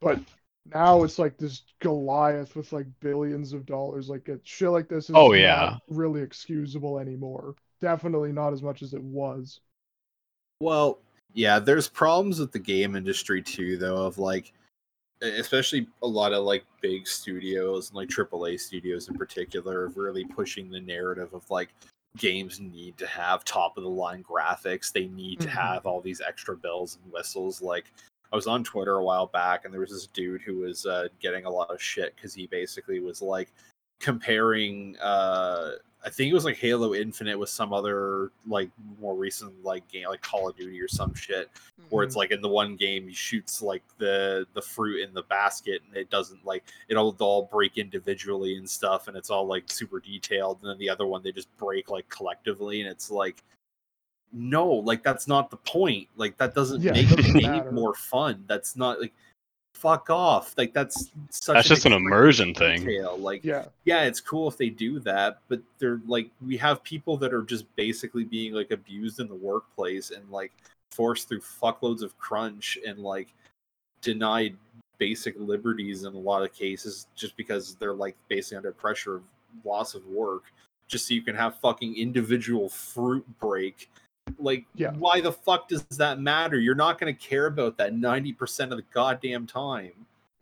but now it's like this Goliath with like billions of dollars. Like it, shit like this is Oh, not yeah. really excusable anymore. Definitely not as much as it was. Well, yeah, there's problems with the game industry too, though, of like, especially a lot of like big studios and like AAA studios in particular, of really pushing the narrative of like games need to have top of the line graphics. They need to Mhm. have all these extra bells and whistles. Like, I was on Twitter a while back, and there was this dude who was uh, getting a lot of shit because he basically was like comparing uh I think it was like Halo Infinite with some other like more recent like game like Call of Duty or some shit where it's mm-hmm. like in the one game he shoots like the the fruit in the basket and it doesn't like it'll all break individually and stuff and it's all like super detailed and then the other one they just break like collectively and it's like no like that's not the point like that doesn't Yeah, make the game matter. more fun that's not like fuck off like that's such That's just an extreme immersion thing. detail. like yeah, yeah, it's cool if they do that, but they're like we have people that are just basically being like abused in the workplace and like forced through fuckloads of crunch and like denied basic liberties in a lot of cases just because they're like basically under pressure of loss of work just so you can have fucking individual fruit break like Yeah. why the fuck does that matter you're not going to care about that 90% of the goddamn time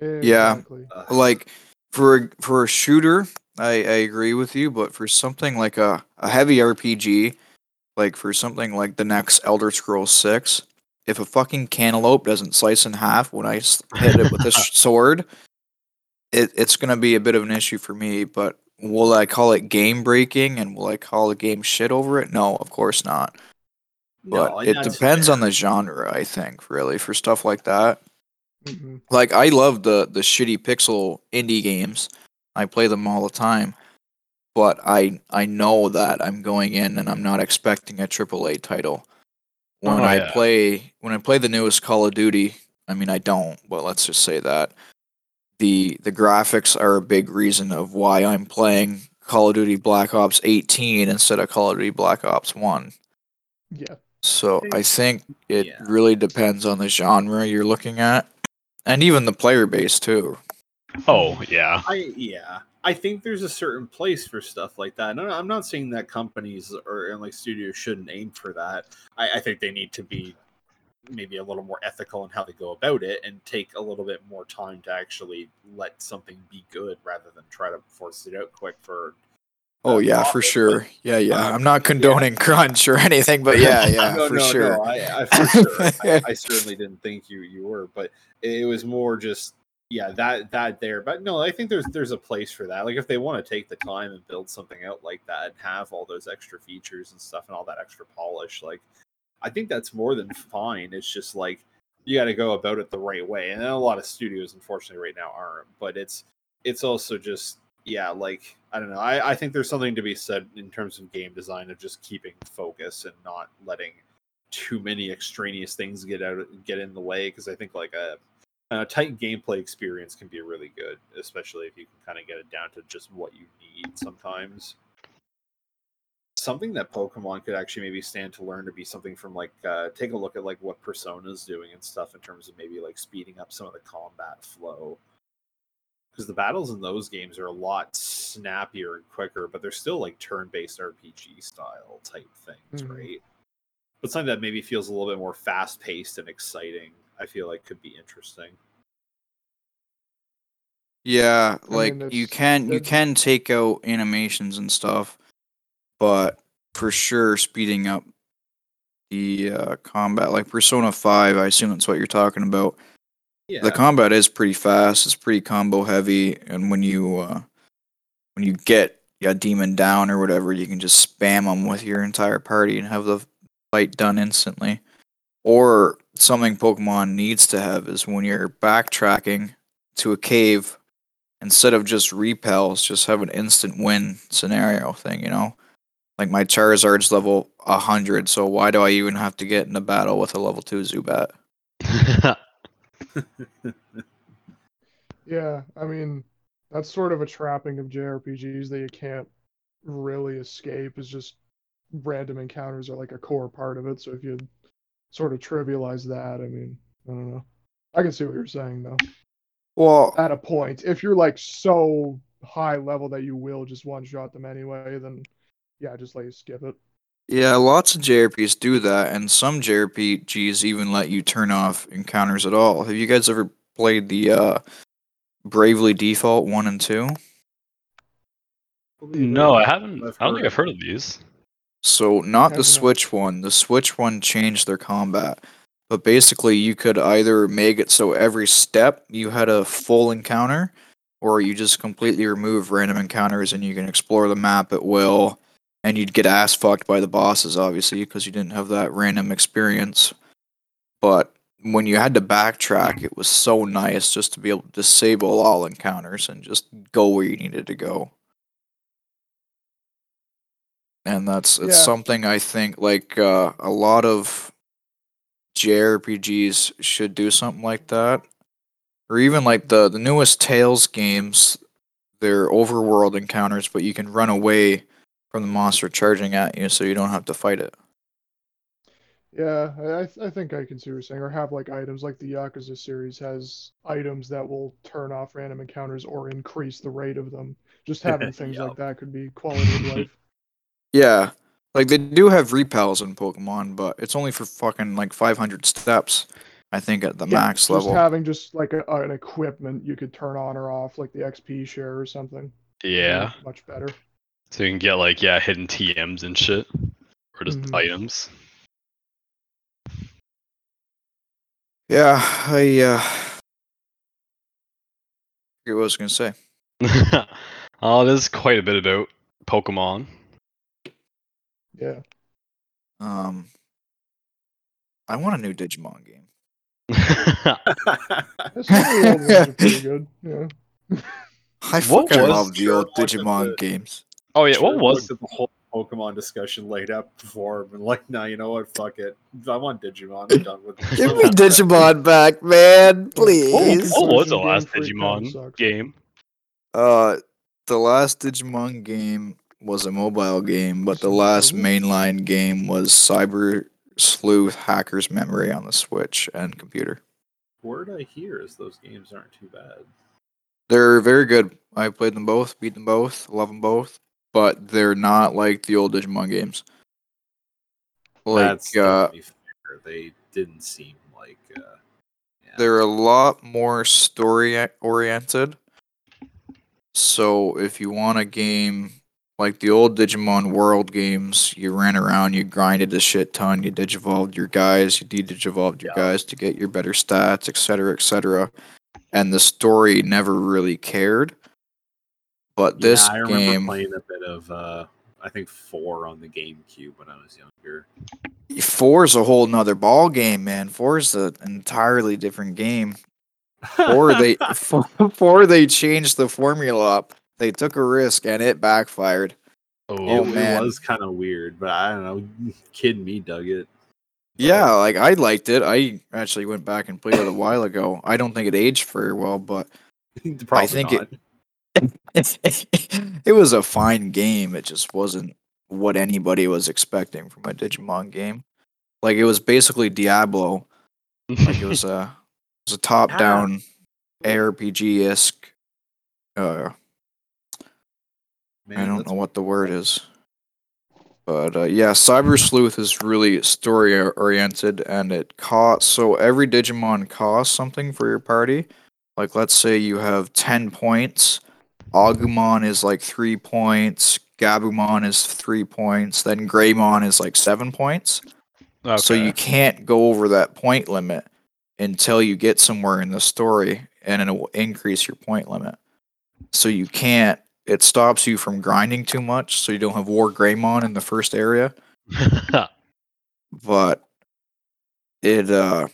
Yeah. exactly. Ugh. Like for a, for a shooter, I, I agree with you, but for something like a, a heavy RPG, like for something like the next Elder Scrolls Six, if a fucking cantaloupe doesn't slice in half when I hit it with a sword, it, it's gonna be a bit of an issue for me. But will I call it game breaking and will I call the game shit over it? No, of course not. But No, it depends on the genre, I think, really, for stuff like that. hmm Like I love the the shitty pixel indie games. I play them all the time. But I I know that I'm going in and I'm not expecting a AAA title. When Oh, I yeah. play when I play the newest Call of Duty, I mean I don't, but let's just say that the the graphics are a big reason of why I'm playing Call of Duty Black Ops 18 instead of Call of Duty Black Ops 1. Yeah. So I think it Yeah. really depends on the genre you're looking at, and even the player base too. Oh yeah. I yeah. I think there's a certain place for stuff like that. No, I'm not saying that companies or and, like studios shouldn't aim for that. I, I think they need to be maybe a little more ethical in how they go about it and take a little bit more time to actually let something be good rather than try to force it out quick for Oh yeah, for sure. Yeah, yeah. um, I'm not yeah. condoning crunch or anything, but yeah, yeah, no, for no, sure. No, I, I, for sure. I, I certainly didn't think you you were, but it was more just yeah that that there. But no, I think there's there's a place for that. Like if they want to take the time and build something out like that and have all those extra features and stuff and all that extra polish, like I think that's more than fine. It's just like you got to go about it the right way, and a lot of studios, unfortunately, right now aren't. But it's it's also just yeah, like I don't know. I, I think there's something to be said in terms of game design of just keeping focus and not letting too many extraneous things get out get in the way. Because I think like a, a tight gameplay experience can be really good, especially if you can kind of get it down to just what you need sometimes. Something that Pokemon could actually maybe stand to learn to be something from like uh, take a look at like what Persona's doing and stuff in terms of maybe like speeding up some of the combat flow because the battles in those games are a lot snappier and quicker, but they're still like turn-based RPG style type things, Mhm. right? But something that maybe feels a little bit more fast-paced and exciting, I feel like could be interesting. Yeah, I like mean, you it's- can you can take out animations and stuff, but for sure speeding up the uh, combat, like Persona Five, I assume that's what you're talking about. Yeah, The combat is pretty fast. It's pretty combo heavy, and when you uh, when you get a demon down or whatever, you can just spam them with your entire party and have the fight done instantly. Or something Pokemon needs to have is when you're backtracking to a cave, instead of just repels, just have an instant win scenario thing. You know, like my Charizard's level hundred, so why do I even have to get in a battle with a level two Zubat? Yeah, I mean, that's sort of a trapping of JRPGs that you can't really escape. Is just random encounters are like a core part of it. So if you sort of trivialize that, I mean, I don't know. I can see what you're saying though. Well, At a point, if you're like so high level that you will just one shot them anyway, then yeah, just let you skip it. Yeah, lots of JRPs do that, and some JRPGs even let you turn off encounters at all. Have you guys ever played the uh, Bravely Default one and two? no, I haven't. I've don't think I've heard of these. So not the. Switch one. The Switch one changed their combat, but basically you could either make it so every step you had a full encounter, or you just completely remove random encounters and you can explore the map at will, and you'd get ass fucked by the bosses obviously because you didn't have that random experience. But when you had to backtrack, it was so nice just to be able to disable all encounters and just go where you needed to go. And that's it's Yeah. something I think like uh, a lot of JRPGs should do something like that. Or even like the the newest Tales games, they're overworld encounters, but you can run away from the monster charging at you, so you don't have to fight it. Yeah, I I th- I think I can see what you're saying. Or have like items like the Yakuza series has items that will turn off random encounters or increase the rate of them. Just having things like that could be quality of life. Yeah, like they do have repels in Pokemon, but it's only for fucking like 500 steps. I think at the Yeah, max just level. having just like a, an equipment you could turn on or off, like the XP share or something. Yeah. much better. So you can get like yeah hidden TMs and shit, or just Mhm. items. Yeah, I uh forget what I was gonna say. oh, there's quite a bit about Pokemon. Yeah. Um I want a new Digimon game. That's some of the old ones are pretty good. Yeah. I What fucking was- love the old Digimon the- games. Oh yeah, what was the whole Pokemon discussion laid out before him and like, nah, you know what? Fuck it. I want Digimon. I'm done with it. Give me Digimon back, man, what, please. what was the last Digimon game? Uh, the last Digimon game was a mobile game, but the last mainline game was Cyber Sleuth Hacker's Memory on the Switch and computer. Word I hear is those games aren't too bad. They're very good. I played them both, beat them both, love them both, but they're not like the old Digimon games. Like, That's uh, fair. They didn't seem like. Uh, yeah. they're a lot more story oriented. So if you want a game like the old Digimon World games, you ran around, you grinded a shit ton, you digivolved your guys, you de-digivolved your Yeah. guys to get your better stats, etc., etc. And the story never really cared. But Yeah, this I remember game, playing a bit of. Uh, I think four on the GameCube when I was younger. four is a whole nother ball game, man. Four is an entirely different game. Four they four, four they changed the formula up. They took a risk and it backfired. Oh, Oh, it, it was kind of weird, but I don't know. Kid me dug it. Yeah, like I liked it. I actually went back and played it a while ago. I don't think it aged very well, but Probably think not. it- it was a fine game. It just wasn't what anybody was expecting from a Digimon game. Like it was basically Diablo. Like it was a it was a top down ARPG esque. Uh, Man, I don't know what the word is. But uh, yeah, Cyber Sleuth is really story oriented and it costs so every Digimon costs something for your party. Like let's say you have 10 points, Agumon is like 3 points, Gabumon is 3 points, then Greymon is like 7 points. Okay. So you can't go over that point limit until you get somewhere in the story and it will increase your point limit. So you can't it stops you from grinding too much so you don't have War Greymon in the first area, but it uh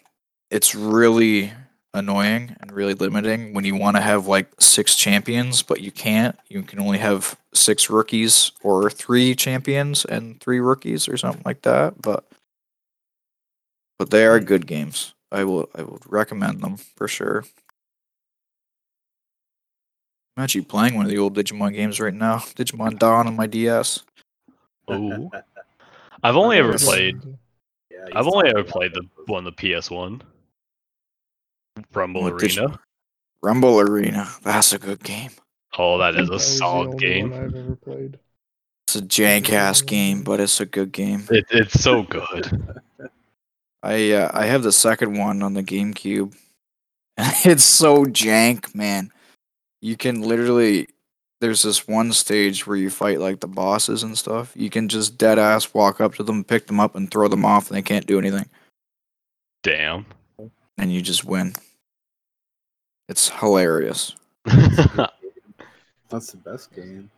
it's really annoying and really limiting when you want to have like six champions but you can't. You can only have six rookies or three champions and three rookies or something like that, but but they are good games. I will I would recommend them for sure. I'm actually playing one of the old Digimon games right now. Digimon Dawn on my DS. Oh, I've only ever played. Yeah, I've only ever played the one, the PS One. Rumble What did you- Arena. Rumble Arena. That's a good game. Oh, that is That a was the solid only game. one I've ever played. It's a jank ass game, but it's a good game. It, it's so good. I uh, I have the second one on the GameCube. it's so jank, man. You can literally there's this one stage where you fight like the bosses and stuff. You can just dead ass walk up to them, pick them up, and throw them off, and they can't do anything. Damn. And you just win. It's hilarious. That's the best game.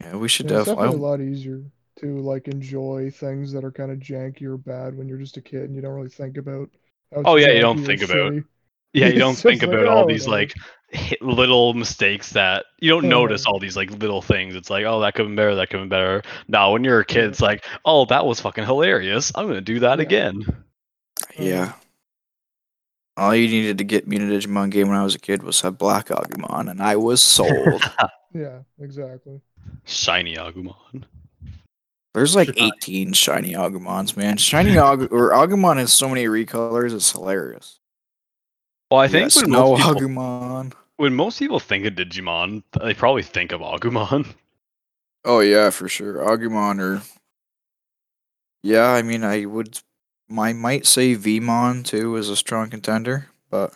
Yeah, we should Yeah, it's definitely. definitely a lot easier to like enjoy things that are kind of janky or bad when you're just a kid and you don't really think about. how Oh, yeah, you don't think about- shitty. yeah, you don't think just like, about all oh, these whatever. like little mistakes that you don't notice Uh. all these like little things. It's like, oh, that could have been better. That could have been better. Now, when you're a kid, it's like, oh, that was fucking hilarious. I'm gonna do that Yeah. again. Yeah. All you needed to get me in a Digimon game when I was a kid was have Black Agumon, and I was sold. Yeah, exactly. Shiny Agumon. There's like 18 shiny Agumons, man. Shiny Agu- or Agumon has so many recolors, it's hilarious. Well, I think got when Snow most, people, Agumon. when most people think of Digimon, they probably think of Agumon. Oh yeah, for sure. Agumon or Yeah, I mean I would I might say Veemon too is a strong contender, but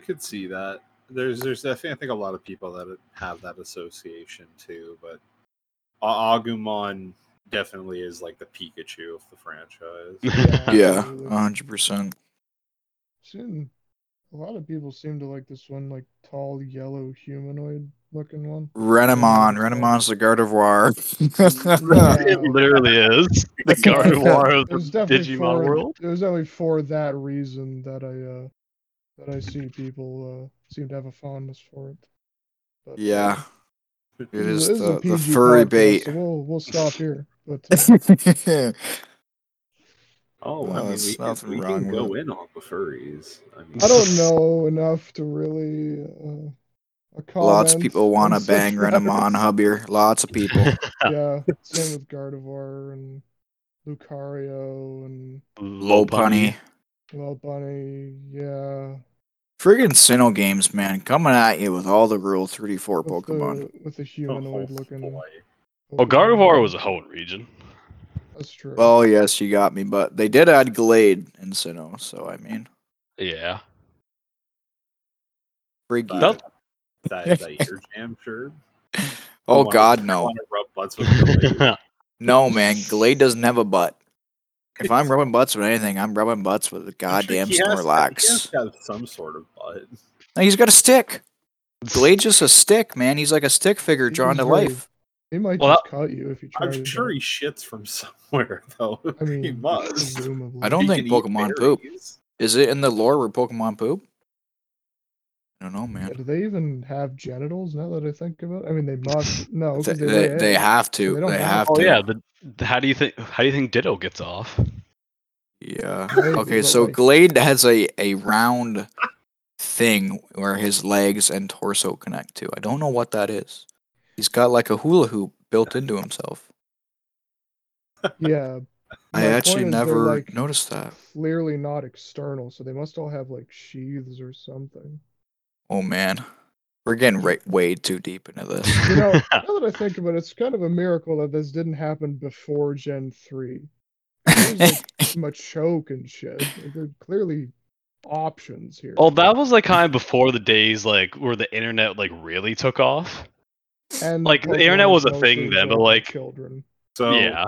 I could see that. There's there's definitely I think a lot of people that have that association too, but Agumon definitely is like the Pikachu of the franchise. Yeah, absolutely. hundred percent. A lot of people seem to like this one, like tall yellow humanoid looking one. Renamon, Renamon's the Gardevoir. it literally is the Gardevoir of the Digimon for, world. It was definitely for that reason that I uh that I see people uh seem to have a fondness for it. But, uh, yeah, it is this is the, the furry podcast, bait. So we'll we'll stop here. But uh, Oh, I No, mean, there's we can, nothing we wrong can with go it. in on the furries. I, mean, I don't know enough to really. Uh, a Lots of people want to bang Renamon matters. Hubbier. Lots of people. Yeah, same with Gardevoir and Lucario and Low punny. Well Bunny. Yeah, Friggin' Sinnoh games, man, coming at you with all the Rule 34 with Pokemon. the with the Oh, humanoid looking. boy. Well, Gardevoir was a Hoenn region. That's true. Oh yes, you got me, but they did add Gallade in Sinnoh, so I mean, Yeah. freaky. That- That, is that your jam shirt? oh wanna- God, I no, rub butts with no, man, Gallade doesn't have a butt. If I'm rubbing butts with anything, I'm rubbing butts with a I'm sure goddamn he has He has Snorlax. some sort of butt. No, he's got a stick. Gallade's just a stick, man. He's like a stick figure He's drawn to very- life. he might Well, just cut you if you try. I'm sure he shits from somewhere, though. I mean, he must. presumably. I don't He think Pokemon poop. Is it in the lore where Pokemon poop? I don't know, man. Do they even have genitals now that I think about it? I mean, they must. No, They, they, they, they have to. They They have- have Oh to. yeah. The, the- how do you think? How do you think Ditto gets off? Yeah. Okay, so Gallade has a, a round thing where his legs and torso connect to. I don't know what that is. He's got like a hula hoop built into himself. Yeah. I actually point is they're, never like, noticed that. Clearly not external, so they must all have like sheaths or something. Oh man. We're getting right, way too deep into this. You know, now that I think about it, it's kind of a miracle that this didn't happen before Gen 3. There's like Machoke and shit. Like, there are clearly options here. Well, that was like kind of before the days like where the internet like really took off. and like, the internet was a thing then, but, like- children. So yeah.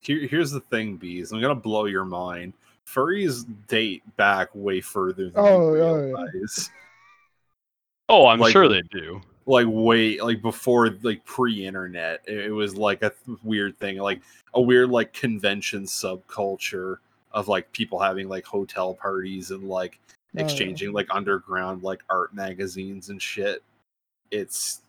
here, here's the thing, bees. I'm gonna blow your mind. Furries date back way further than Oh, you oh, yeah. Realize. Oh, I'm Like- sure they do. Like way, like before, like pre-internet, it, it was like a th- weird thing, like a weird like convention subculture of like people having like hotel parties and like Oh, yeah. exchanging like underground like art magazines and shit. It's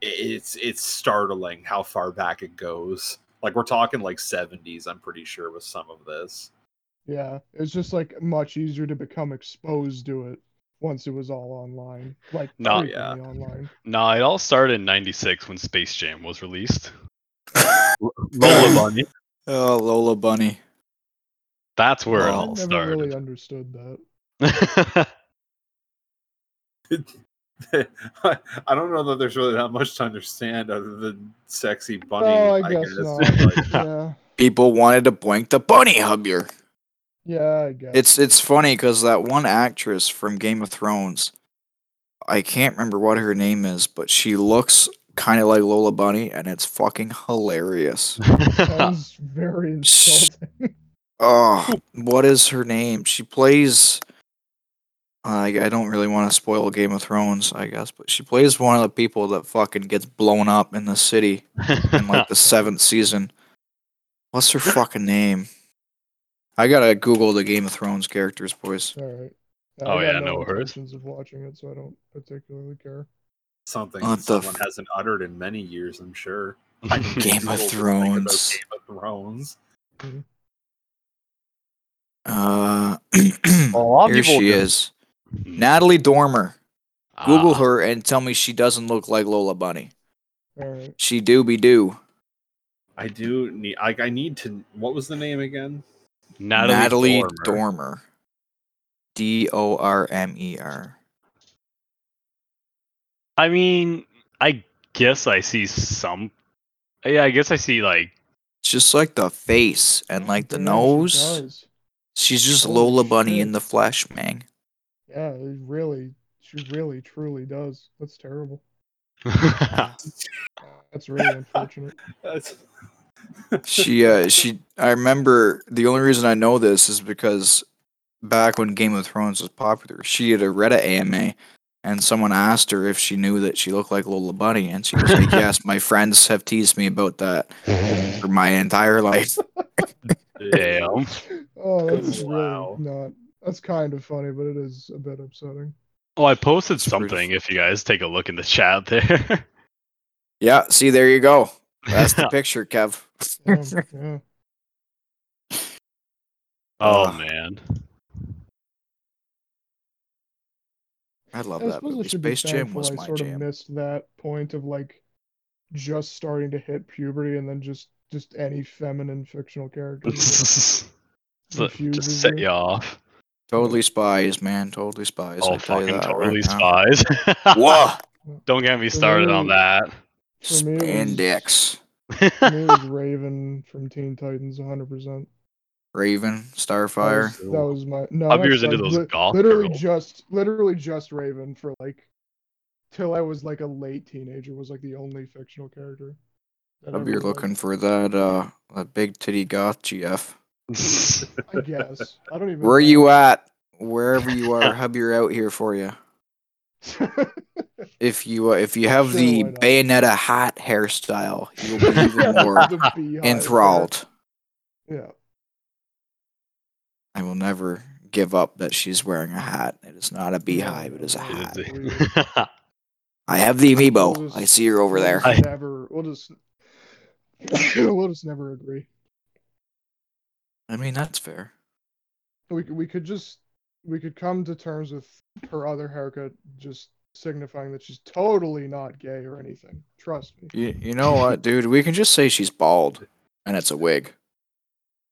it's it's startling how far back it goes. Like we're talking like 70s, I'm pretty sure with some of this. Yeah, it's just like much easier to become exposed to it once it was all online. Like No, yeah. online. No, it all started in '96 when Space Jam was released. Lola Bunny. oh, Lola Bunny. That's where it Well, I all never started. really understood that. I don't know that there's really that much to understand other than sexy bunny. oh, I guess not. Like, yeah, People wanted to boink the bunny hubbier. Yeah, I guess. It's it's funny because that one actress from Game of Thrones, I can't remember what her name is, but she looks kind of like Lola Bunny, and it's fucking hilarious. sounds very insulting. Oh, what is her name? She plays. I I don't really want to spoil Game of Thrones, I guess, but she plays one of the people that fucking gets blown up in the city in like the seventh season. What's her fucking name? I gotta Google the Game of Thrones characters, boys. all right. Oh, I yeah, got no worries. intentions of watching it, so I don't particularly care. something What the someone f- hasn't uttered in many years, I'm sure. Game of People think Thrones. Game of Thrones. Uh, a lot here she just- is, Natalie Dormer. Google Ah, her and tell me she doesn't look like Lola Bunny. All right. She do be do. I do need. I, I need to. What was the name again? Natalie, Natalie Dormer. Dormer. D O R M E R. I mean, I guess I see some. Yeah, I guess I see like. It's just like the face and like the Yeah, nose. does. She's just Holy Lola Bunny in the flesh, man. Yeah, it really, she really, truly does. That's terrible. That's really unfortunate. That's she uh she I remember the only reason I know this is because back when Game of Thrones was popular, she had a Reddit AMA and someone asked her if she knew that she looked like Lola Bunny and she was like, Yes, my friends have teased me about that for my entire life. Damn. Oh, that's Wow. really not. That's kind of funny, but it is a bit upsetting. Oh, I posted something. If you guys take a look in the chat there. Yeah, see there you go. That's the picture, Kev. Yeah, yeah. oh man. I love I that suppose I movie. should Space Jam thankful was I my sort of jam. missed that point of like just starting to hit puberty and then just just any feminine fictional character. So- just set you. you off. Totally spies, man. Totally spies. Oh, I tell you fucking that totally right spies. Whoa! Don't get me started on that. For me, was- Spandex. Me, it was Raven from Teen Titans, 100. percent Raven, Starfire. That was my no. Five not years into those li- goth Literally girls. just, literally just Raven for like till I was like a late teenager was like the only fictional character. that I Hope you're looking for that uh that big titty goth GF. I guess I don't even. Where are know. you at? Wherever you are, hub you're out here for you. If you uh, if you have Sure, the why not? Bayonetta hat hairstyle, you'll be even more enthralled. Yeah. I will never give up that she's wearing a hat. It is not a beehive, it is a hat. I have the amiibo. I see her over there. I- Never. We'll just. we'll just never agree. I mean, that's fair. We. We could just. We could come to terms with her other haircut, just signifying that she's totally not gay or anything. Trust me. You, you know what, dude? We can just say she's bald and it's a wig.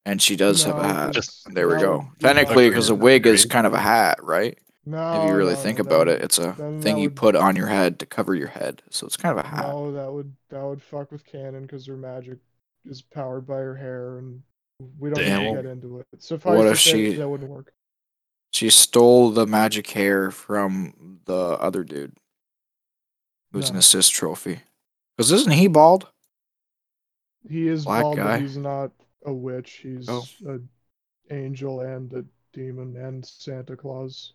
And she does have a hat. because There we that go. Technically, because a wig is kind of a hat, right? No, if you really no, think about would- it, it's a thing that you would- put on your head to cover your head. So it's kind of a hat. No, that would that would fuck with canon because her magic is powered by her hair, and we don't need to get into it. Suffice What to if say, she- that wouldn't work? She stole the magic hair from the other dude who's an No. assist trophy. Because isn't he bald? He is Black bald, guy? but he's not a witch. He's Oh. a angel and a demon and Santa Claus.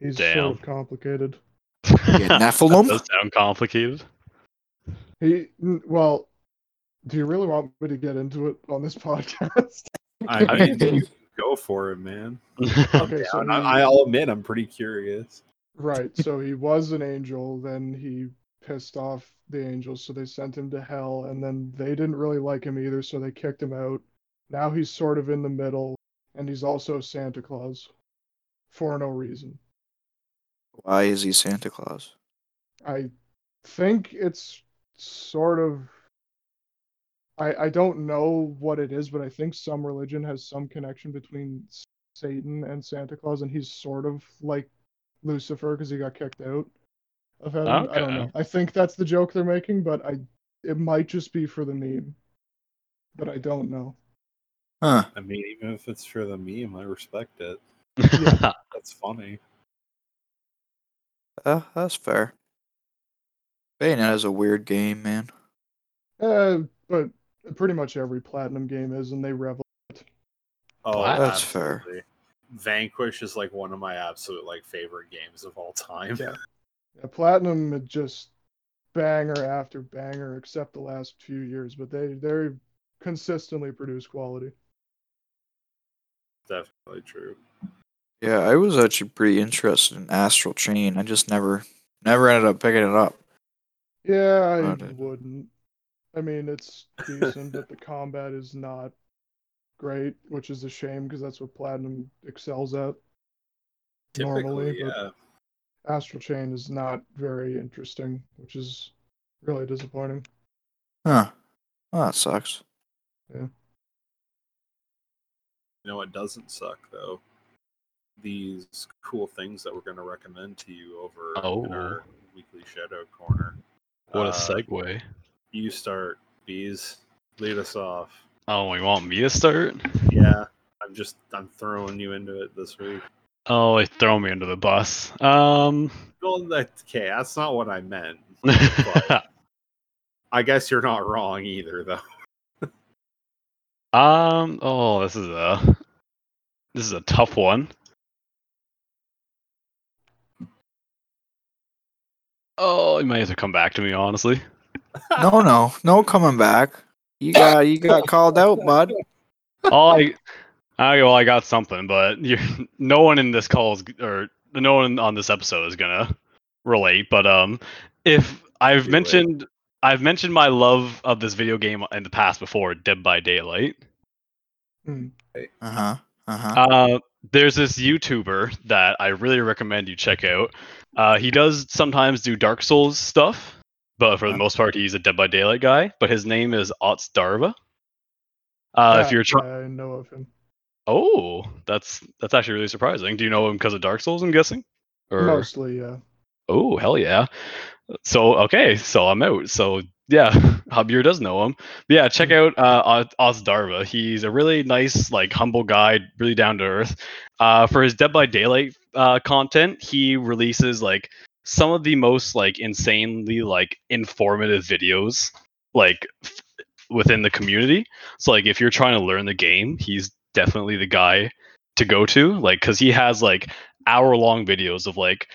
He's Damn. sort of complicated. Yeah, Nephilim? Does sound complicated. He well, do you really want me to get into it on this podcast? I I mean, mean- you go for it, man. okay, so And I, he- I'll admit, I'm pretty curious. Right. So he was an angel, then he pissed off the angels, so they sent him to hell, and then they didn't really like him either, so they kicked him out. Now he's sort of in the middle, and he's also Santa Claus for no reason. Why is he Santa Claus? I think it's sort of I I don't know what it is, but I think some religion has some connection between Satan and Santa Claus, and he's sort of like Lucifer because he got kicked out of heaven. I don't know. I think that's the joke they're making, but I it might just be for the meme. But I don't know. Huh. I mean, even if it's for the meme, I respect it. Yeah. That's funny. Uh, that's fair. Bayonetta's a weird game, man. Uh, but pretty much every platinum game is, and they revel. It. Oh, That's fair. Vanquish is like one of my absolute like favorite games of all time. Yeah. Yeah, platinum it just banger after banger, except the last few years, but they they consistently produce quality. Definitely true. Yeah, I was actually pretty interested in Astral Chain. I just never, never ended up picking it up. Yeah, I uh, wouldn't. I mean, it's decent, but the combat is not great, which is a shame because that's what platinum excels at. Typically, Normally, but- yeah. Astral Chain is not very interesting, which is really disappointing. Huh. Oh, that sucks. Yeah. You know what doesn't suck though? These cool things that we're going to recommend to you over in Oh. our weekly shadow corner. what a Uh, segue. You start, bees. Lead us off. Oh, you want me to start? Yeah, I'm just I'm throwing you into it this week. Oh, they throw me under the bus. Um, Well, okay, that's not what I meant. I guess you're not wrong either, though. Um. Oh, this is a this is a tough one. Oh, you might have to come back to me, honestly. No, no, no coming back. You got you got called out, bud. Oh, I, I well, I got something, but you no one in this call is or no one on this episode is gonna relate. But um, if I've Do it. mentioned I've mentioned my love of this video game in the past before, Dead by Daylight. Hmm. Uh huh. Uh huh. Uh, there's this YouTuber that I really recommend you check out. Uh, he does sometimes do Dark Souls stuff, but for the most part, he's a Dead by Daylight guy. But his name is Otzdarva. Uh, if you're trying, yeah, I know of him. oh, that's that's actually really surprising. Do you know him because of Dark Souls? I'm guessing. Or Mostly, yeah. oh hell yeah. So okay, so I'm out. So yeah, Javier does know him. But yeah, check out uh Otzdarva. He's a really nice, like humble guy, really down to earth. Uh, for his Dead by Daylight uh, content, he releases like some of the most like insanely like informative videos like f- within the community. So like if you're trying to learn the game, he's definitely the guy to go to. Like because he has like hour long videos of like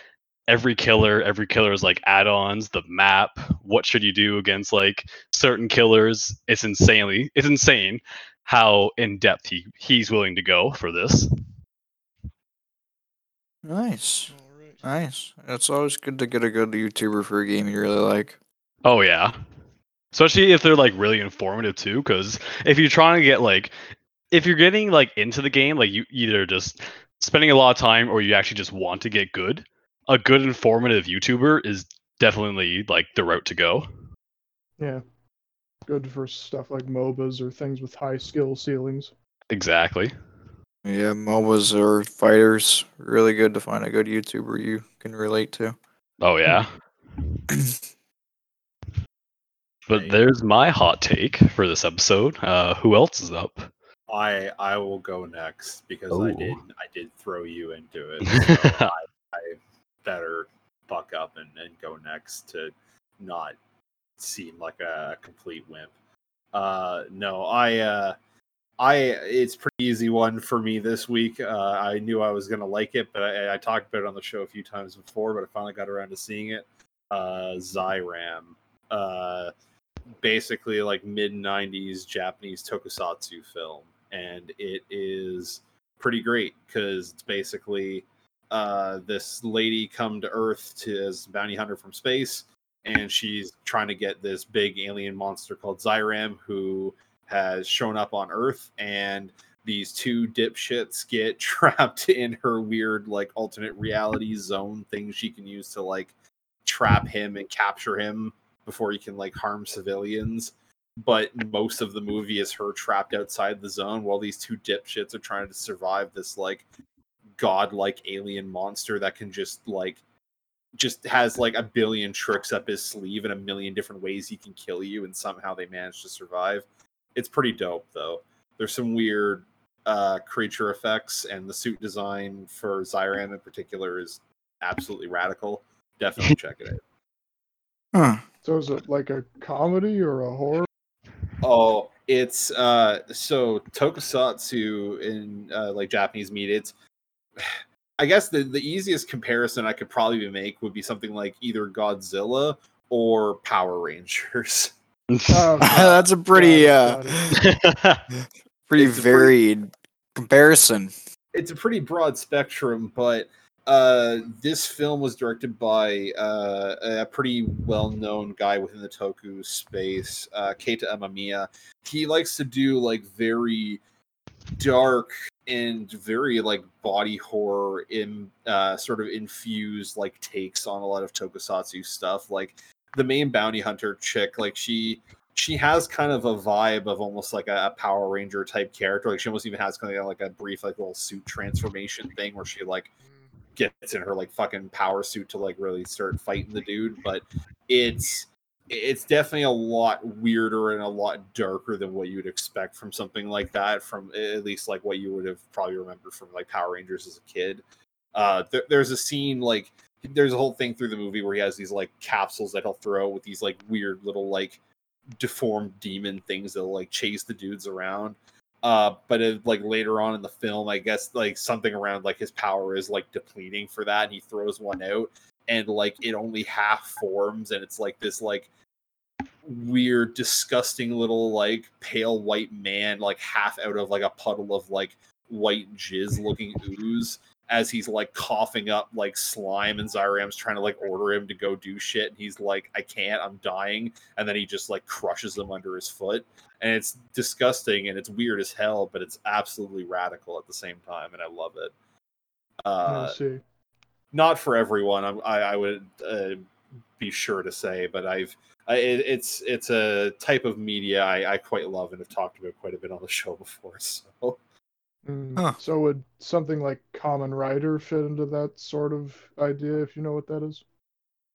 every killer every killer's like add-ons the map what should you do against like certain killers it's insanely it's insane how in depth he he's willing to go for this Nice. Nice. It's always good to get a good YouTuber for a game you really like. oh yeah especially if they're like really informative too because if you're trying to get like if you're getting like into the game like you either just spending a lot of time or you actually just want to get good a good informative youtuber is definitely like the route to go Yeah. Good for stuff like MOBAs or things with high skill ceilings. exactly Yeah, MOBAs or fighters. Really good to find a good YouTuber you can relate to. oh yeah But Right. there's my hot take for this episode. Uh, who else is up? I I will go next because I did I did throw you into it. So I, I better buck up and, and go next to not seem like a complete wimp. Uh, no, I uh, I it's pretty easy one for me this week. Uh, I knew I was gonna like it, but I, I talked about it on the show a few times before, but I finally got around to seeing it. Uh, Zeiram. Uh, basically like mid 90s Japanese tokusatsu film and it is pretty great cuz it's basically uh this lady come to earth to as bounty hunter from space and she's trying to get this big alien monster called Zeiram who has shown up on earth and these two dipshits get trapped in her weird like alternate reality zone thing she can use to like trap him and capture him before he can like harm civilians. But most of the movie is her trapped outside the zone while these two dipshits are trying to survive this like godlike alien monster that can just like just has like a billion tricks up his sleeve and a million different ways he can kill you and somehow they manage to survive. It's pretty dope though. There's some weird uh creature effects and the suit design for Zeiram in particular is absolutely radical. Definitely check it out. Huh. So is it like a comedy or a horror? Oh, it's uh so tokusatsu in uh, like Japanese media. It's I guess the the easiest comparison I could probably make would be something like either Godzilla or Power Rangers. Oh, That's a pretty uh pretty It's a pretty- varied comparison. It's a pretty broad spectrum, but uh this film was directed by uh, a pretty well-known guy within the toku space uh Keita Amemiya. He likes to do like very dark and very like body horror in uh sort of infused like takes on a lot of tokusatsu stuff. Like the main bounty hunter chick like she she has kind of a vibe of almost like a, a power ranger type character. Like she almost even has kind of like a brief like little suit transformation thing where she like gets in her like fucking power suit to like really start fighting the dude. But it's it's definitely a lot weirder and a lot darker than what you would expect from something like that from at least like what you would have probably remembered from like power rangers as a kid. Uh there, there's a scene like there's a whole thing through the movie where he has these like capsules that he'll throw with these like weird little like deformed demon things that'll like chase the dudes around. Uh, but it, like later on in the film, I guess like something around like his power is like depleting for that, and he throws one out, and like it only half forms, and it's like this like weird, disgusting little like pale white man, like half out of like a puddle of like white jizz looking ooze as he's like coughing up like slime and Zeiram's trying to like order him to go do shit and he's like I can't I'm dying and then he just like crushes him under his foot and it's disgusting and it's weird as hell but it's absolutely radical at the same time and I love it. Uh I not for everyone I'm, I, I would uh, be sure to say but I've I, it, it's it's a type of media I, I quite love and have talked about quite a bit on the show before so Mm, Huh. So would something like Kamen Rider fit into that sort of idea, if you know what that is?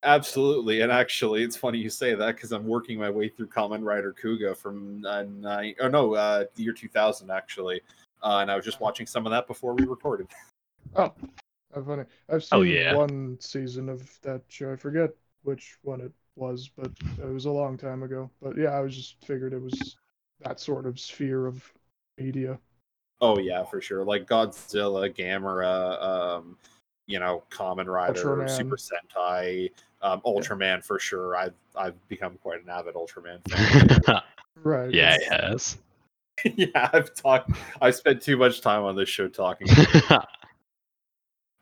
Absolutely, and actually, it's funny you say that because I'm working my way through Kamen Rider Kuuga from uh, nine, oh no, uh, the year 2000 actually, uh, and I was just watching some of that before we recorded. Oh, how funny. I've seen Oh, yeah. one season of that show. I forget which one it was, but it was a long time ago. But yeah, I was just figured it was that sort of sphere of media. Oh yeah, for sure, like Godzilla, Gamera, um, you know, Kamen Rider, Ultraman. Super Sentai, um, Ultraman for sure. I've I've become quite an avid Ultraman fan. Right. yeah, it's- it has. yeah, I've talked. I've spent too much time on this show talking.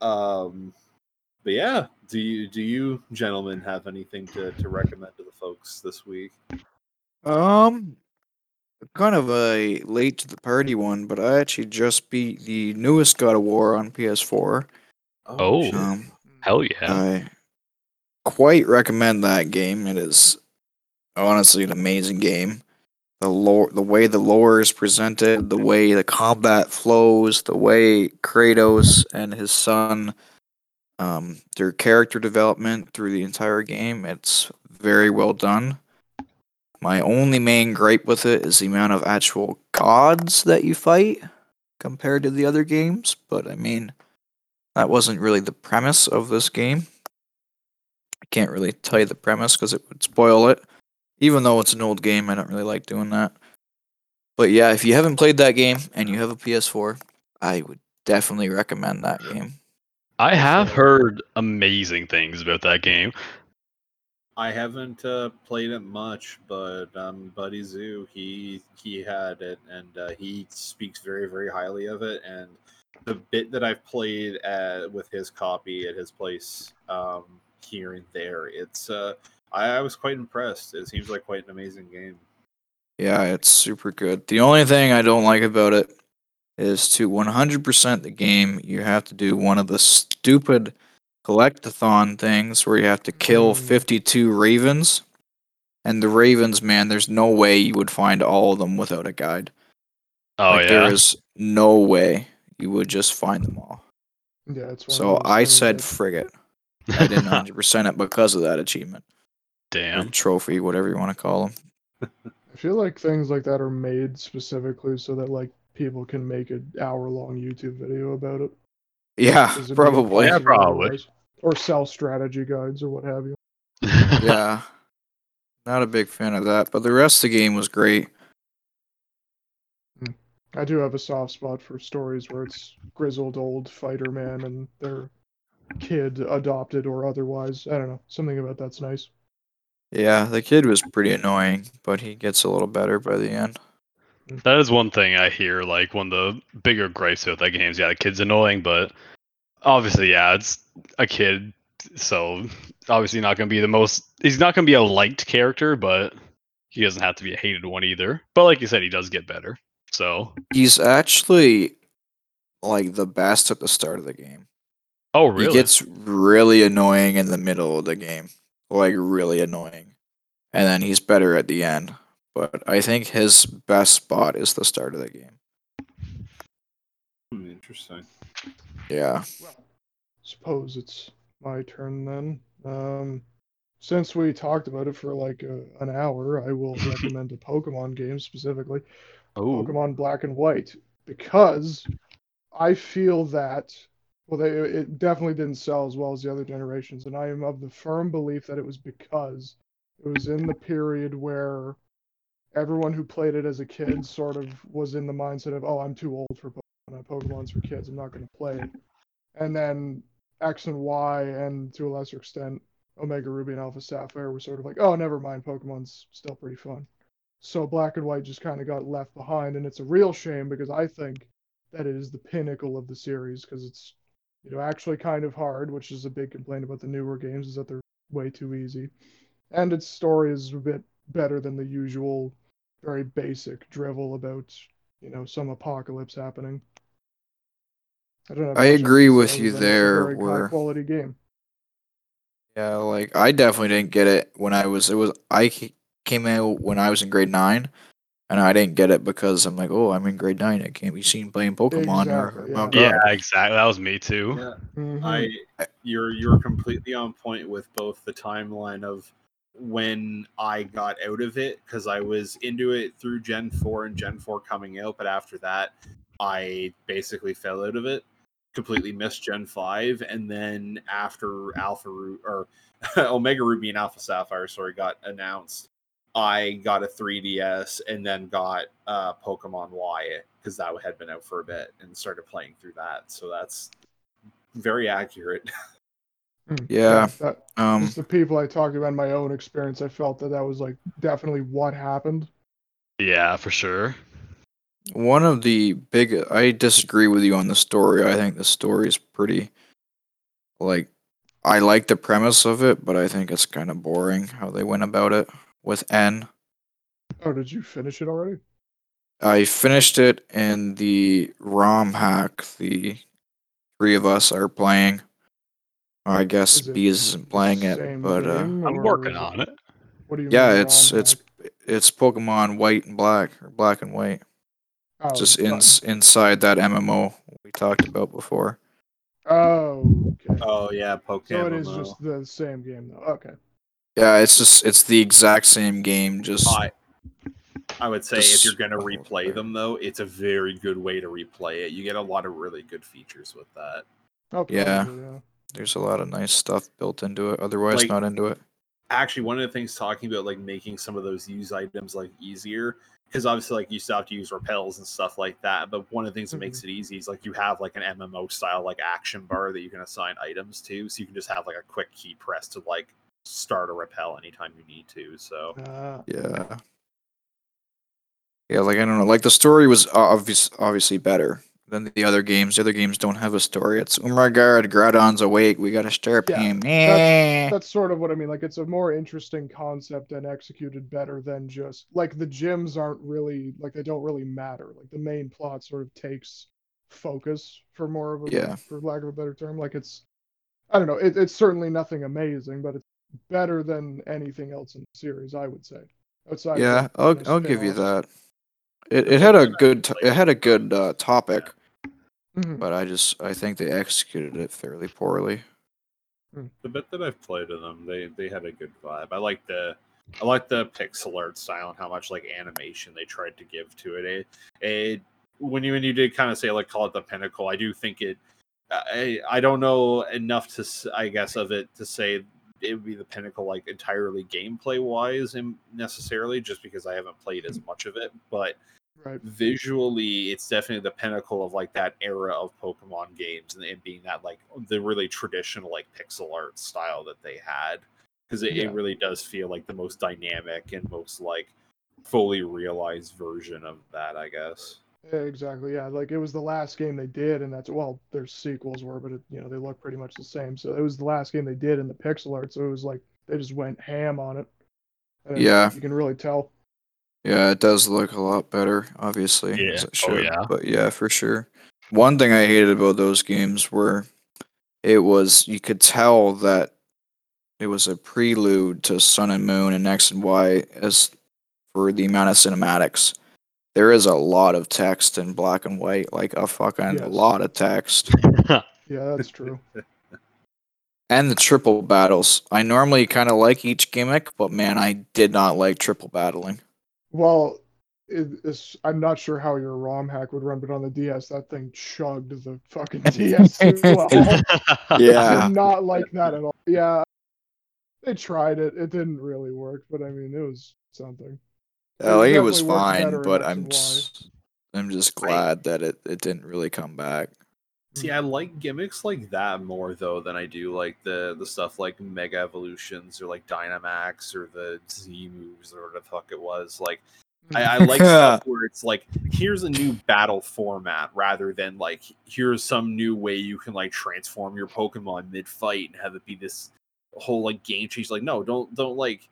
Um, but yeah, do you do you gentlemen have anything to, to recommend to the folks this week? Um, kind of a late to the party one, but I actually just beat the newest God of War on PS4. Oh. Um, Hell yeah. I quite recommend that game. It is honestly an amazing game. The lore, the way the lore is presented, the way the combat flows, the way Kratos and his son, um, their character development through the entire game, it's very well done. My only main gripe with it is the amount of actual gods that you fight compared to the other games, but I mean, that wasn't really the premise of this game. I can't really tell you the premise because it would spoil it. Even though it's an old game, I don't really like doing that. But yeah, if you haven't played that game and you have a PS4, I would definitely recommend that game. I have heard amazing things about that game. I haven't uh, played it much, but um, Buddy Zoo he he had it and uh, he speaks very very highly of it. And the bit that I've played at, with his copy at his place um, here and there, it's uh, I, I was quite impressed. It seems like quite an amazing game. Yeah, it's super good. The only thing I don't like about it is to 100% the game, you have to do one of the stupid collectathon things where you have to kill Mm. 52 ravens. And the ravens, man, there's no way you would find all of them without a guide. Oh like, yeah. There is no way you would just find them all. Yeah, it's one So I said that- frigate. I didn't 100% it because of that achievement. Or Damn. trophy, whatever you want to call them. I feel like things like that are made specifically so that like people can make an hour long YouTube video about it. Yeah, 'cause probably. Yeah, probably. otherwise. Or sell strategy guides or what have you. yeah. Not a big fan of that, but the rest of the game was great. Hmm. I do have a soft spot for stories where it's grizzled old fighter man and their kid adopted or otherwise. I don't know. Something about that's nice. Yeah, the kid was pretty annoying, but he gets a little better by the end. That is one thing I hear, like one of the bigger gripes with that game is yeah, the kid's annoying, but obviously, yeah, it's a kid, so obviously not gonna be the most he's not gonna be a liked character, but he doesn't have to be a hated one either. But like you said, he does get better. So He's actually like the best at the start of the game. Oh really? He gets really annoying in the middle of the game. Like really annoying. And then he's better at the end. But I think his best spot is the start of the game. Hmm, interesting. Yeah. Well, Suppose it's my turn then. Um, since we talked about it for like a, an hour, I will recommend a Pokemon game specifically. oh Pokemon Black and White because I feel that well they it definitely didn't sell as well as the other generations and I am of the firm belief that it was because it was in the period where everyone who played it as a kid sort of was in the mindset of, oh, I'm too old for Pokemon. Pokemon's for kids. I'm not going to play it. And then X and Y, and to a lesser extent, Omega Ruby and Alpha Sapphire were sort of like, oh, never mind. Pokemon's still pretty fun. So Black and White just kind of got left behind, and it's a real shame because I think that it is the pinnacle of the series because it's you know actually kind of hard, which is a big complaint about the newer games is that they're way too easy, and its story is a bit better than the usual very basic drivel about you know some apocalypse happening. I don't know. I agree with you there, Very where- high quality game. Yeah, like I definitely didn't get it when I was. It was I came out when I was in grade nine, and I didn't get it because I'm like, oh, I'm in grade nine. I can't be seen playing Pokemon. or, Exactly, oh, yeah. Yeah, exactly. That was me too. Yeah, Mhm. I you're you're completely on point with both the timeline of when I got out of it because I was into it through Gen 4 and Gen 4 coming out, but after that I basically fell out of it. Completely missed Gen 5, and then after Alpha Ru- or Omega Ruby and Alpha Sapphire, sorry, got announced, I got a 3DS and then got uh, Pokemon Y because that had been out for a bit and started playing through that. So that's very accurate. Mm, Yeah. that, Um, just the people I talked about in my own experience, I felt that that was like definitely what happened. Yeah, for sure. one of the big. I disagree with you on the story. I think the story is pretty. Like, I like the premise of it, but I think it's kind of boring how they went about it with N. Oh, did you finish it already? I finished it in the ROM hack. The three of us are playing. Or I guess Is it Bees isn't playing it, same but uh, game, I'm or working is on it. What do you yeah, mean it's ROM it's hack? it's Pokemon White and Black or Black and White. oh, just but- in, inside that MMO we talked about before. Oh, okay. Oh yeah, Pokemon. so it is just the same game though. Okay. Yeah, it's just it's the exact same game. Just I I would say if Just- you're gonna replay okay. them though, it's a very good way to replay it. You get a lot of really good features with that. Oh, Yeah. Probably, yeah. there's a lot of nice stuff built into it. Otherwise, Like- not into it. Actually, one of the things talking about like making some of those use items like easier because obviously like you still have to use repels and stuff like that. But one of the things that makes it easy is like you have like an MMO style like action bar that you can assign items to, so you can just have like a quick key press to like start a repel anytime you need to. So Ah, Yeah. Yeah, like I don't know. Like the story was obvious, obviously better than the other games. The other games don't have a story. It's oh my god, Groudon's awake. We gotta stirp Yeah, him. Eh. that's sort of what I mean. Like it's a more interesting concept and executed better than just like the gyms aren't really like they don't really matter. Like the main plot sort of takes focus for more of a Yeah. for lack of a better term. Like it's I don't know. It, it's certainly nothing amazing, but it's better than anything else in the series. I would say. Outside. Yeah, I'll I'll give you that. It it had a good t- it had a good uh, topic, Mhm. but I just I think they executed it fairly poorly. the bit that I've played of them, they they had a good vibe. I like the I like the pixel art style and how much like animation they tried to give to it. It, it when you when you did kind of say like call it the pinnacle, I do think it. I I don't know enough to I guess of it to say it would be the pinnacle like entirely gameplay wise and necessarily just because I haven't played as much of it, but Right. visually it's definitely the pinnacle of like that era of pokemon games and it being that like the really traditional like pixel art style that they had because it, Yeah. it really does feel like the most dynamic and most like fully realized version of that i guess exactly. Yeah, like it was the last game they did, and that's well, their sequels were, but it, you know they look pretty much the same. So it was the last game they did in the pixel art. So it was like they just went ham on it. And Yeah. you can really tell. Yeah, it does look a lot better, obviously. as Yeah. it Oh, should, yeah. But yeah, for sure. One thing I hated about those games were it was you could tell that it was a prelude to Sun and Moon and X and Y as for the amount of cinematics. There is a lot of text in black and white, like a fucking Yes. lot of text. Yeah, that's true. And the triple battles. I normally kind of like each gimmick, but man, I did not like triple battling. well, it, it's, I'm not sure how your ROM hack would run, but on the DS, that thing chugged the fucking DS too well. I Yeah. did not like that at all. Yeah, they tried it. It didn't really work, but I mean, it was something. Oh, It was fine, but X I'm just, I'm just Right. glad that it, it didn't really come back. See, I like gimmicks like that more though than I do like the the stuff like Mega Evolutions or like Dynamax or the Z moves or whatever the fuck it was. Like I, I like stuff where it's like here's a new battle format rather than like here's some new way you can like transform your Pokemon mid fight and have it be this whole like game change. Like no, don't don't like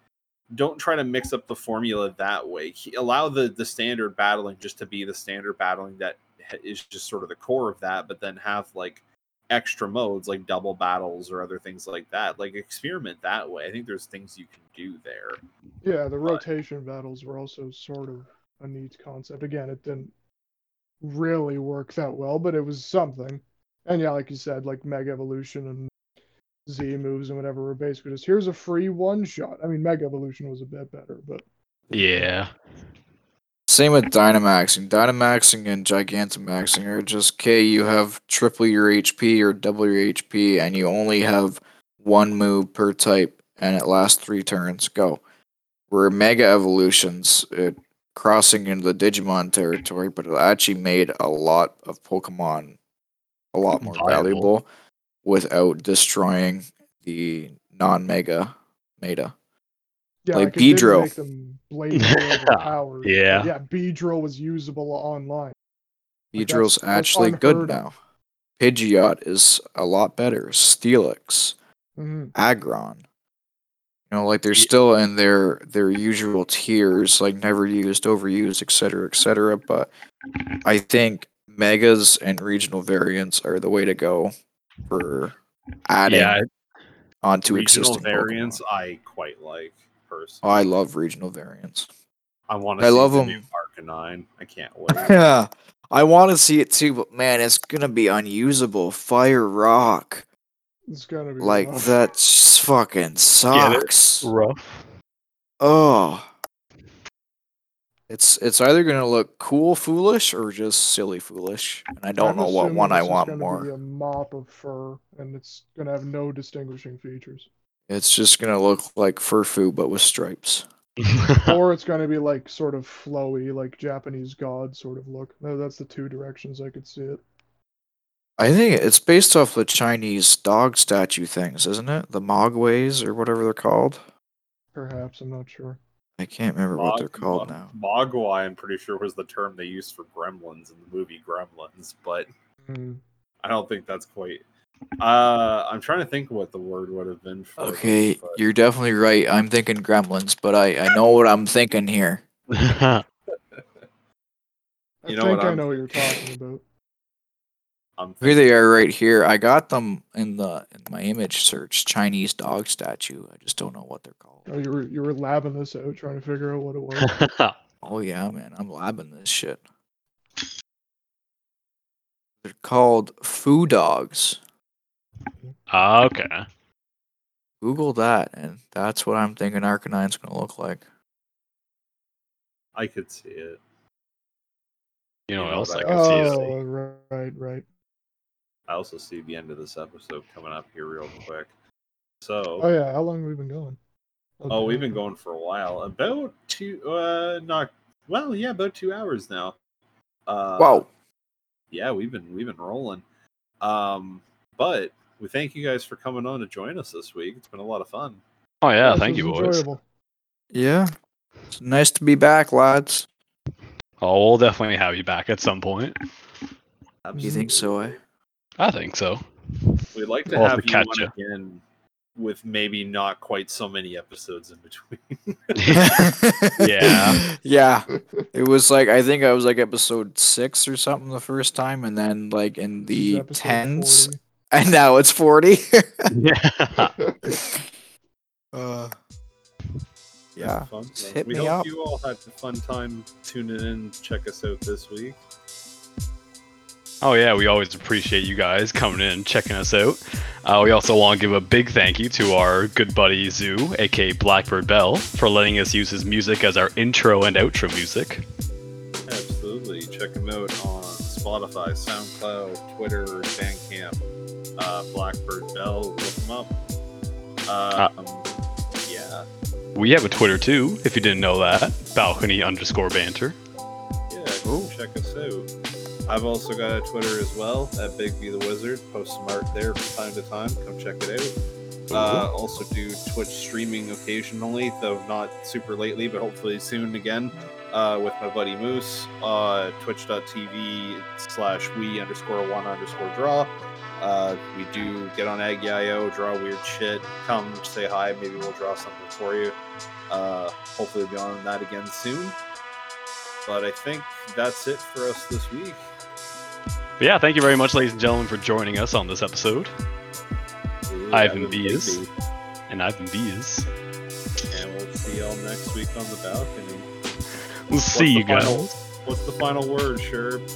don't try to mix up the formula that way. Allow the the standard battling just to be the standard battling that is just sort of the core of that, but then have like extra modes like double battles or other things like that. Like experiment that way. I think there's things you can do there. Yeah, the rotation battles were also sort of a neat concept. Again, it didn't really work that well, but it was something. And yeah, like you said, like Mega Evolution and Z moves and whatever were basically just here's a free one shot. I mean, Mega Evolution was a bit better, but Yeah. Same with Dynamaxing. Dynamaxing and Gigantamaxing are just okay. You have triple your HP or double your HP, and you only have one move per type, and it lasts three turns. Go. Where Mega Evolutions, it crossing into the Digimon territory, but it actually made a lot of Pokemon a lot more Viable. valuable without destroying the non-Mega Meta. yeah, Like like, it didn't Beedrill. make them blatantly Yeah. yeah, Beedrill was usable online. Like, Beedrill's that's- that's actually good of. now. Pidgeot is a lot better. Steelix, hmm Aggron. You know, like they're Ye- still in their their usual tiers, like never used, overused, etc., etc. But I think megas and regional variants are the way to go for adding Yeah. onto Regional existing variants Pokemon. I quite like Oh, personally. I love regional variants. I want I to see love the 'em. new Arcanine. I can't wait. Yeah, I want to see it too, but man, it's gonna be unusable. Fire Rock. It's gonna be Like rough. that fucking sucks. Rough. Oh. It's it's either gonna look cool foolish or just silly foolish. And I don't I'm know what assuming one I this is want gonna more. Be a mop of fur, and it's gonna have no distinguishing features. It's just gonna look like fur Furfrou but with stripes. or it's gonna be like sort of flowy, like Japanese god sort of look. No, that's the two directions I could see it. I think it's based off the Chinese dog statue things, isn't it? The Mogways or whatever they're called. Perhaps I'm not sure. I can't remember what they're called Mo- now. Mogwai, I'm pretty sure was the term they used for gremlins in the movie Gremlins, but Hmm. I don't think that's quite. Uh, I'm trying to think what the word would have been for. them, Okay, but- you're definitely right. I'm thinking gremlins, but I, I know what I'm thinking here. I You know think what I I'm- know what you're talking about. I'm Here they are right here. I got them in the in my image search. Chinese dog statue. I just don't know what they're called. Oh, you were you were labbing this out, trying to figure out what it was. Oh yeah, man, I'm labbing this shit. They're called foo dogs. Ah, okay. Google that, and that's what I'm thinking Arcanine's gonna look like. I could see it. You know what else I could can I- see? oh, right, right. I also see the end of this episode coming up here real quick. So, Oh yeah, how long have we been going? oh, we've been going for a while. About two, uh, not well, yeah, about two hours now. Uh, Wow. yeah, we've been we've been rolling. Um, but we thank you guys for coming on to join us this week. It's been a lot of fun. Oh yeah, This thank you, boys. enjoyable. Yeah. It's nice to be back, lads. Oh, we'll definitely have you back at some point. You think so, eh? I think so. We'd like to We'll have have to you catch on ya. again with maybe not quite so many episodes in between. Yeah. Yeah. It was like I think I was like episode six or something the first time, and then like in the tens, 40. and now it's forty. yeah. uh, yeah. Fun. So hit we me hope up. you all had a fun time tuning in. Check us out this week. Oh yeah, we always appreciate you guys coming in and checking us out. Uh, we also want to give a big thank you to our good buddy Zoo, aka Blackbird Bell, for letting us use his music as our intro and outro music. Absolutely. Check him out on Spotify, SoundCloud, Twitter, Bandcamp, uh, Blackbird Bell. Look him up. Uh, um, yeah. We have a Twitter too, if you didn't know that. Balcony underscore banter. Yeah, come check us out. I've also got a Twitter as well at Big B the Wizard. Post some art there from time to time. Come check it out. Uh, also do Twitch streaming occasionally, though not super lately, but hopefully soon again. Uh, with my buddy Moose, uh, twitch.tv slash we underscore one underscore draw. Uh, we do get on Aggie.io, draw weird shit. Come say hi, maybe we'll draw something for you. Uh, hopefully, we'll be on that again soon. But I think that's it for us this week. But yeah, thank you very much, ladies and gentlemen, for joining us on this episode. Ooh, Ivan Ivan Bees. Bigby. And I've been Bees. And we'll see y'all next week on the balcony. We'll see you guys. final- What's the final word, Sherb?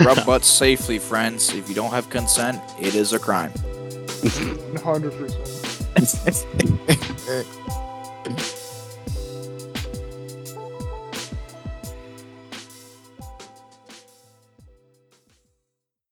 Rub butts safely, friends. If you don't have consent, it is a crime. 100%.